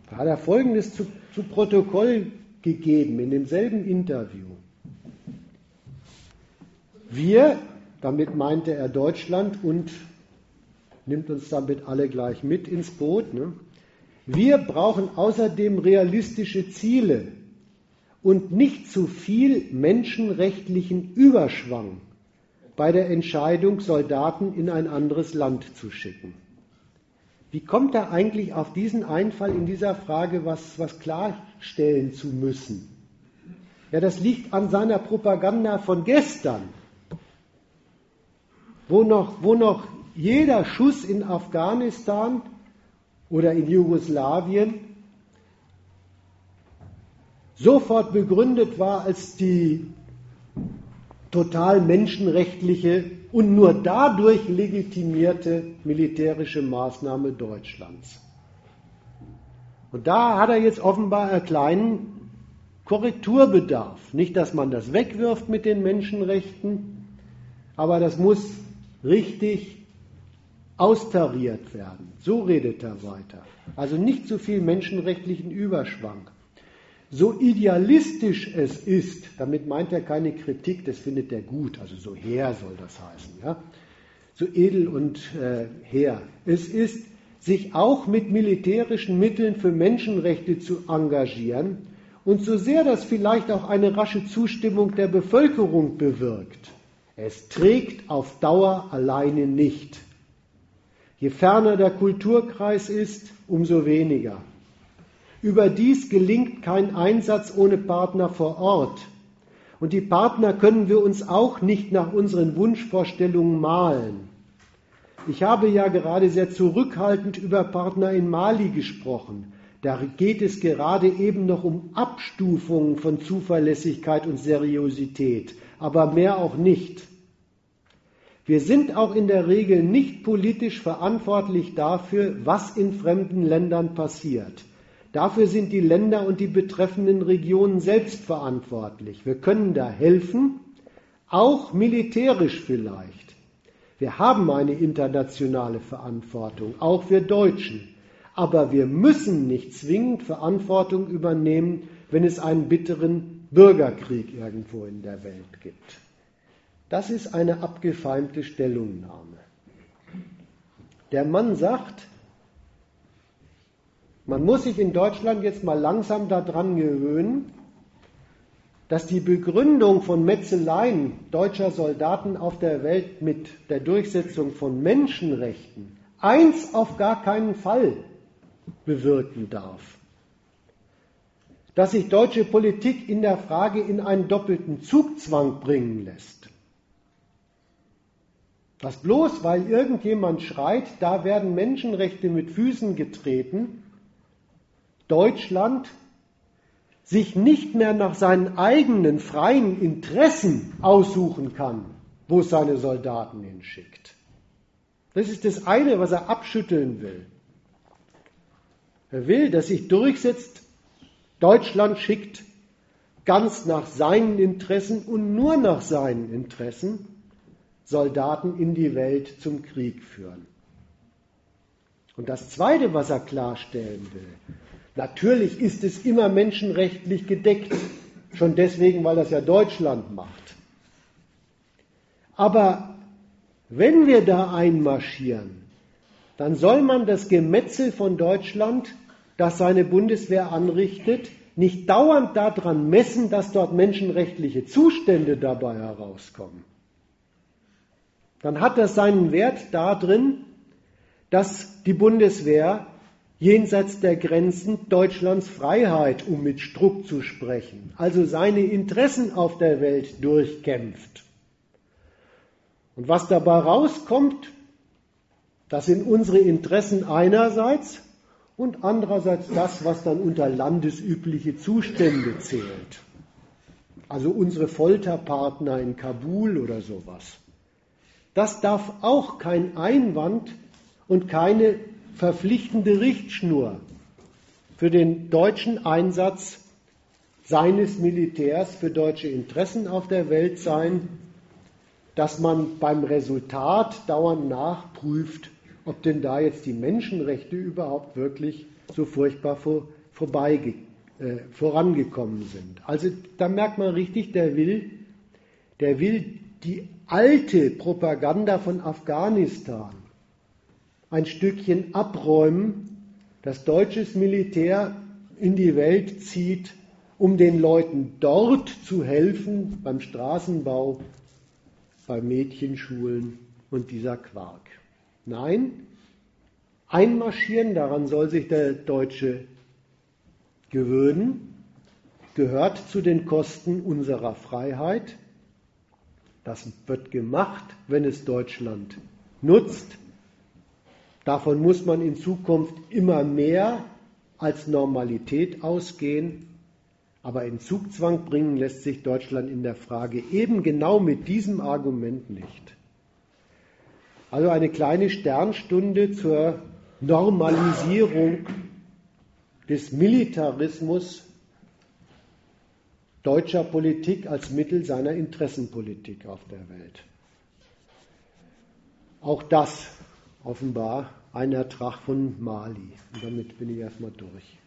Da hat er Folgendes zu, zu Protokoll gegeben in demselben Interview. Wir, damit meinte er Deutschland und nimmt uns damit alle gleich mit ins Boot, ne? Wir brauchen außerdem realistische Ziele und nicht zu viel menschenrechtlichen Überschwang bei der Entscheidung, Soldaten in ein anderes Land zu schicken. Wie kommt er eigentlich auf diesen Einfall in dieser Frage, was, was klarstellen zu müssen? Ja, das liegt an seiner Propaganda von gestern, wo noch, wo noch jeder Schuss in Afghanistan oder in Jugoslawien sofort begründet war als die total menschenrechtliche und nur dadurch legitimierte militärische Maßnahme Deutschlands. Und da hat er jetzt offenbar einen kleinen Korrekturbedarf. Nicht, dass man das wegwirft mit den Menschenrechten, aber das muss richtig austariert werden. So redet er weiter. Also nicht zu viel menschenrechtlichen Überschwang. So idealistisch es ist, damit meint er keine Kritik, das findet er gut, also so her soll das heißen, ja? so edel und äh, her. Es ist, sich auch mit militärischen Mitteln für Menschenrechte zu engagieren und so sehr das vielleicht auch eine rasche Zustimmung der Bevölkerung bewirkt, es trägt auf Dauer alleine nicht. Je ferner der Kulturkreis ist, umso weniger. Überdies gelingt kein Einsatz ohne Partner vor Ort. Und die Partner können wir uns auch nicht nach unseren Wunschvorstellungen malen. Ich habe ja gerade sehr zurückhaltend über Partner in Mali gesprochen. Da geht es gerade eben noch um Abstufungen von Zuverlässigkeit und Seriosität, aber mehr auch nicht. Wir sind auch in der Regel nicht politisch verantwortlich dafür, was in fremden Ländern passiert. Dafür sind die Länder und die betreffenden Regionen selbst verantwortlich. Wir können da helfen, auch militärisch vielleicht. Wir haben eine internationale Verantwortung, auch wir Deutschen. Aber wir müssen nicht zwingend Verantwortung übernehmen, wenn es einen bitteren Bürgerkrieg irgendwo in der Welt gibt. Das ist eine abgefeimte Stellungnahme. Der Mann sagt, man muss sich in Deutschland jetzt mal langsam daran gewöhnen, dass die Begründung von Metzeleien deutscher Soldaten auf der Welt mit der Durchsetzung von Menschenrechten eins auf gar keinen Fall bewirken darf. Dass sich deutsche Politik in der Frage in einen doppelten Zugzwang bringen lässt. Was bloß, weil irgendjemand schreit, da werden Menschenrechte mit Füßen getreten, Deutschland sich nicht mehr nach seinen eigenen freien Interessen aussuchen kann, wo es seine Soldaten hinschickt. Das ist das eine, was er abschütteln will. Er will, dass sich durchsetzt, Deutschland schickt ganz nach seinen Interessen und nur nach seinen Interessen Soldaten in die Welt zum Krieg führen. Und das Zweite, was er klarstellen will, Natürlich ist es immer menschenrechtlich gedeckt, schon deswegen, weil das ja Deutschland macht. Aber wenn wir da einmarschieren, dann soll man das Gemetzel von Deutschland, das seine Bundeswehr anrichtet, nicht dauernd daran messen, dass dort menschenrechtliche Zustände dabei herauskommen. Dann hat das seinen Wert darin, dass die Bundeswehr jenseits der Grenzen Deutschlands Freiheit, um mit Struck zu sprechen, also seine Interessen auf der Welt durchkämpft. Und was dabei rauskommt, das sind unsere Interessen einerseits und andererseits das, was dann unter landesübliche Zustände zählt. Also unsere Folterpartner in Kabul oder sowas. Das darf auch kein Einwand und keine verpflichtende Richtschnur für den deutschen Einsatz seines Militärs für deutsche Interessen auf der Welt sein, dass man beim Resultat dauernd nachprüft, ob denn da jetzt die Menschenrechte überhaupt wirklich so furchtbar vor, vorbei, äh, vorangekommen sind. Also da merkt man richtig, der will, der will die alte Propaganda von Afghanistan ein Stückchen abräumen, das deutsches Militär in die Welt zieht, um den Leuten dort zu helfen beim Straßenbau, bei Mädchenschulen und dieser Quark. Nein, einmarschieren, daran soll sich der Deutsche gewöhnen, gehört zu den Kosten unserer Freiheit. Das wird gemacht, wenn es Deutschland nutzt. Davon muss man in Zukunft immer mehr als Normalität ausgehen. Aber in Zugzwang bringen lässt sich Deutschland in der Frage eben genau mit diesem Argument nicht. Also eine kleine Sternstunde zur Normalisierung des Militarismus deutscher Politik als Mittel seiner Interessenpolitik auf der Welt. Auch das offenbar ein Ertrag von Mali. Und damit bin ich erstmal durch.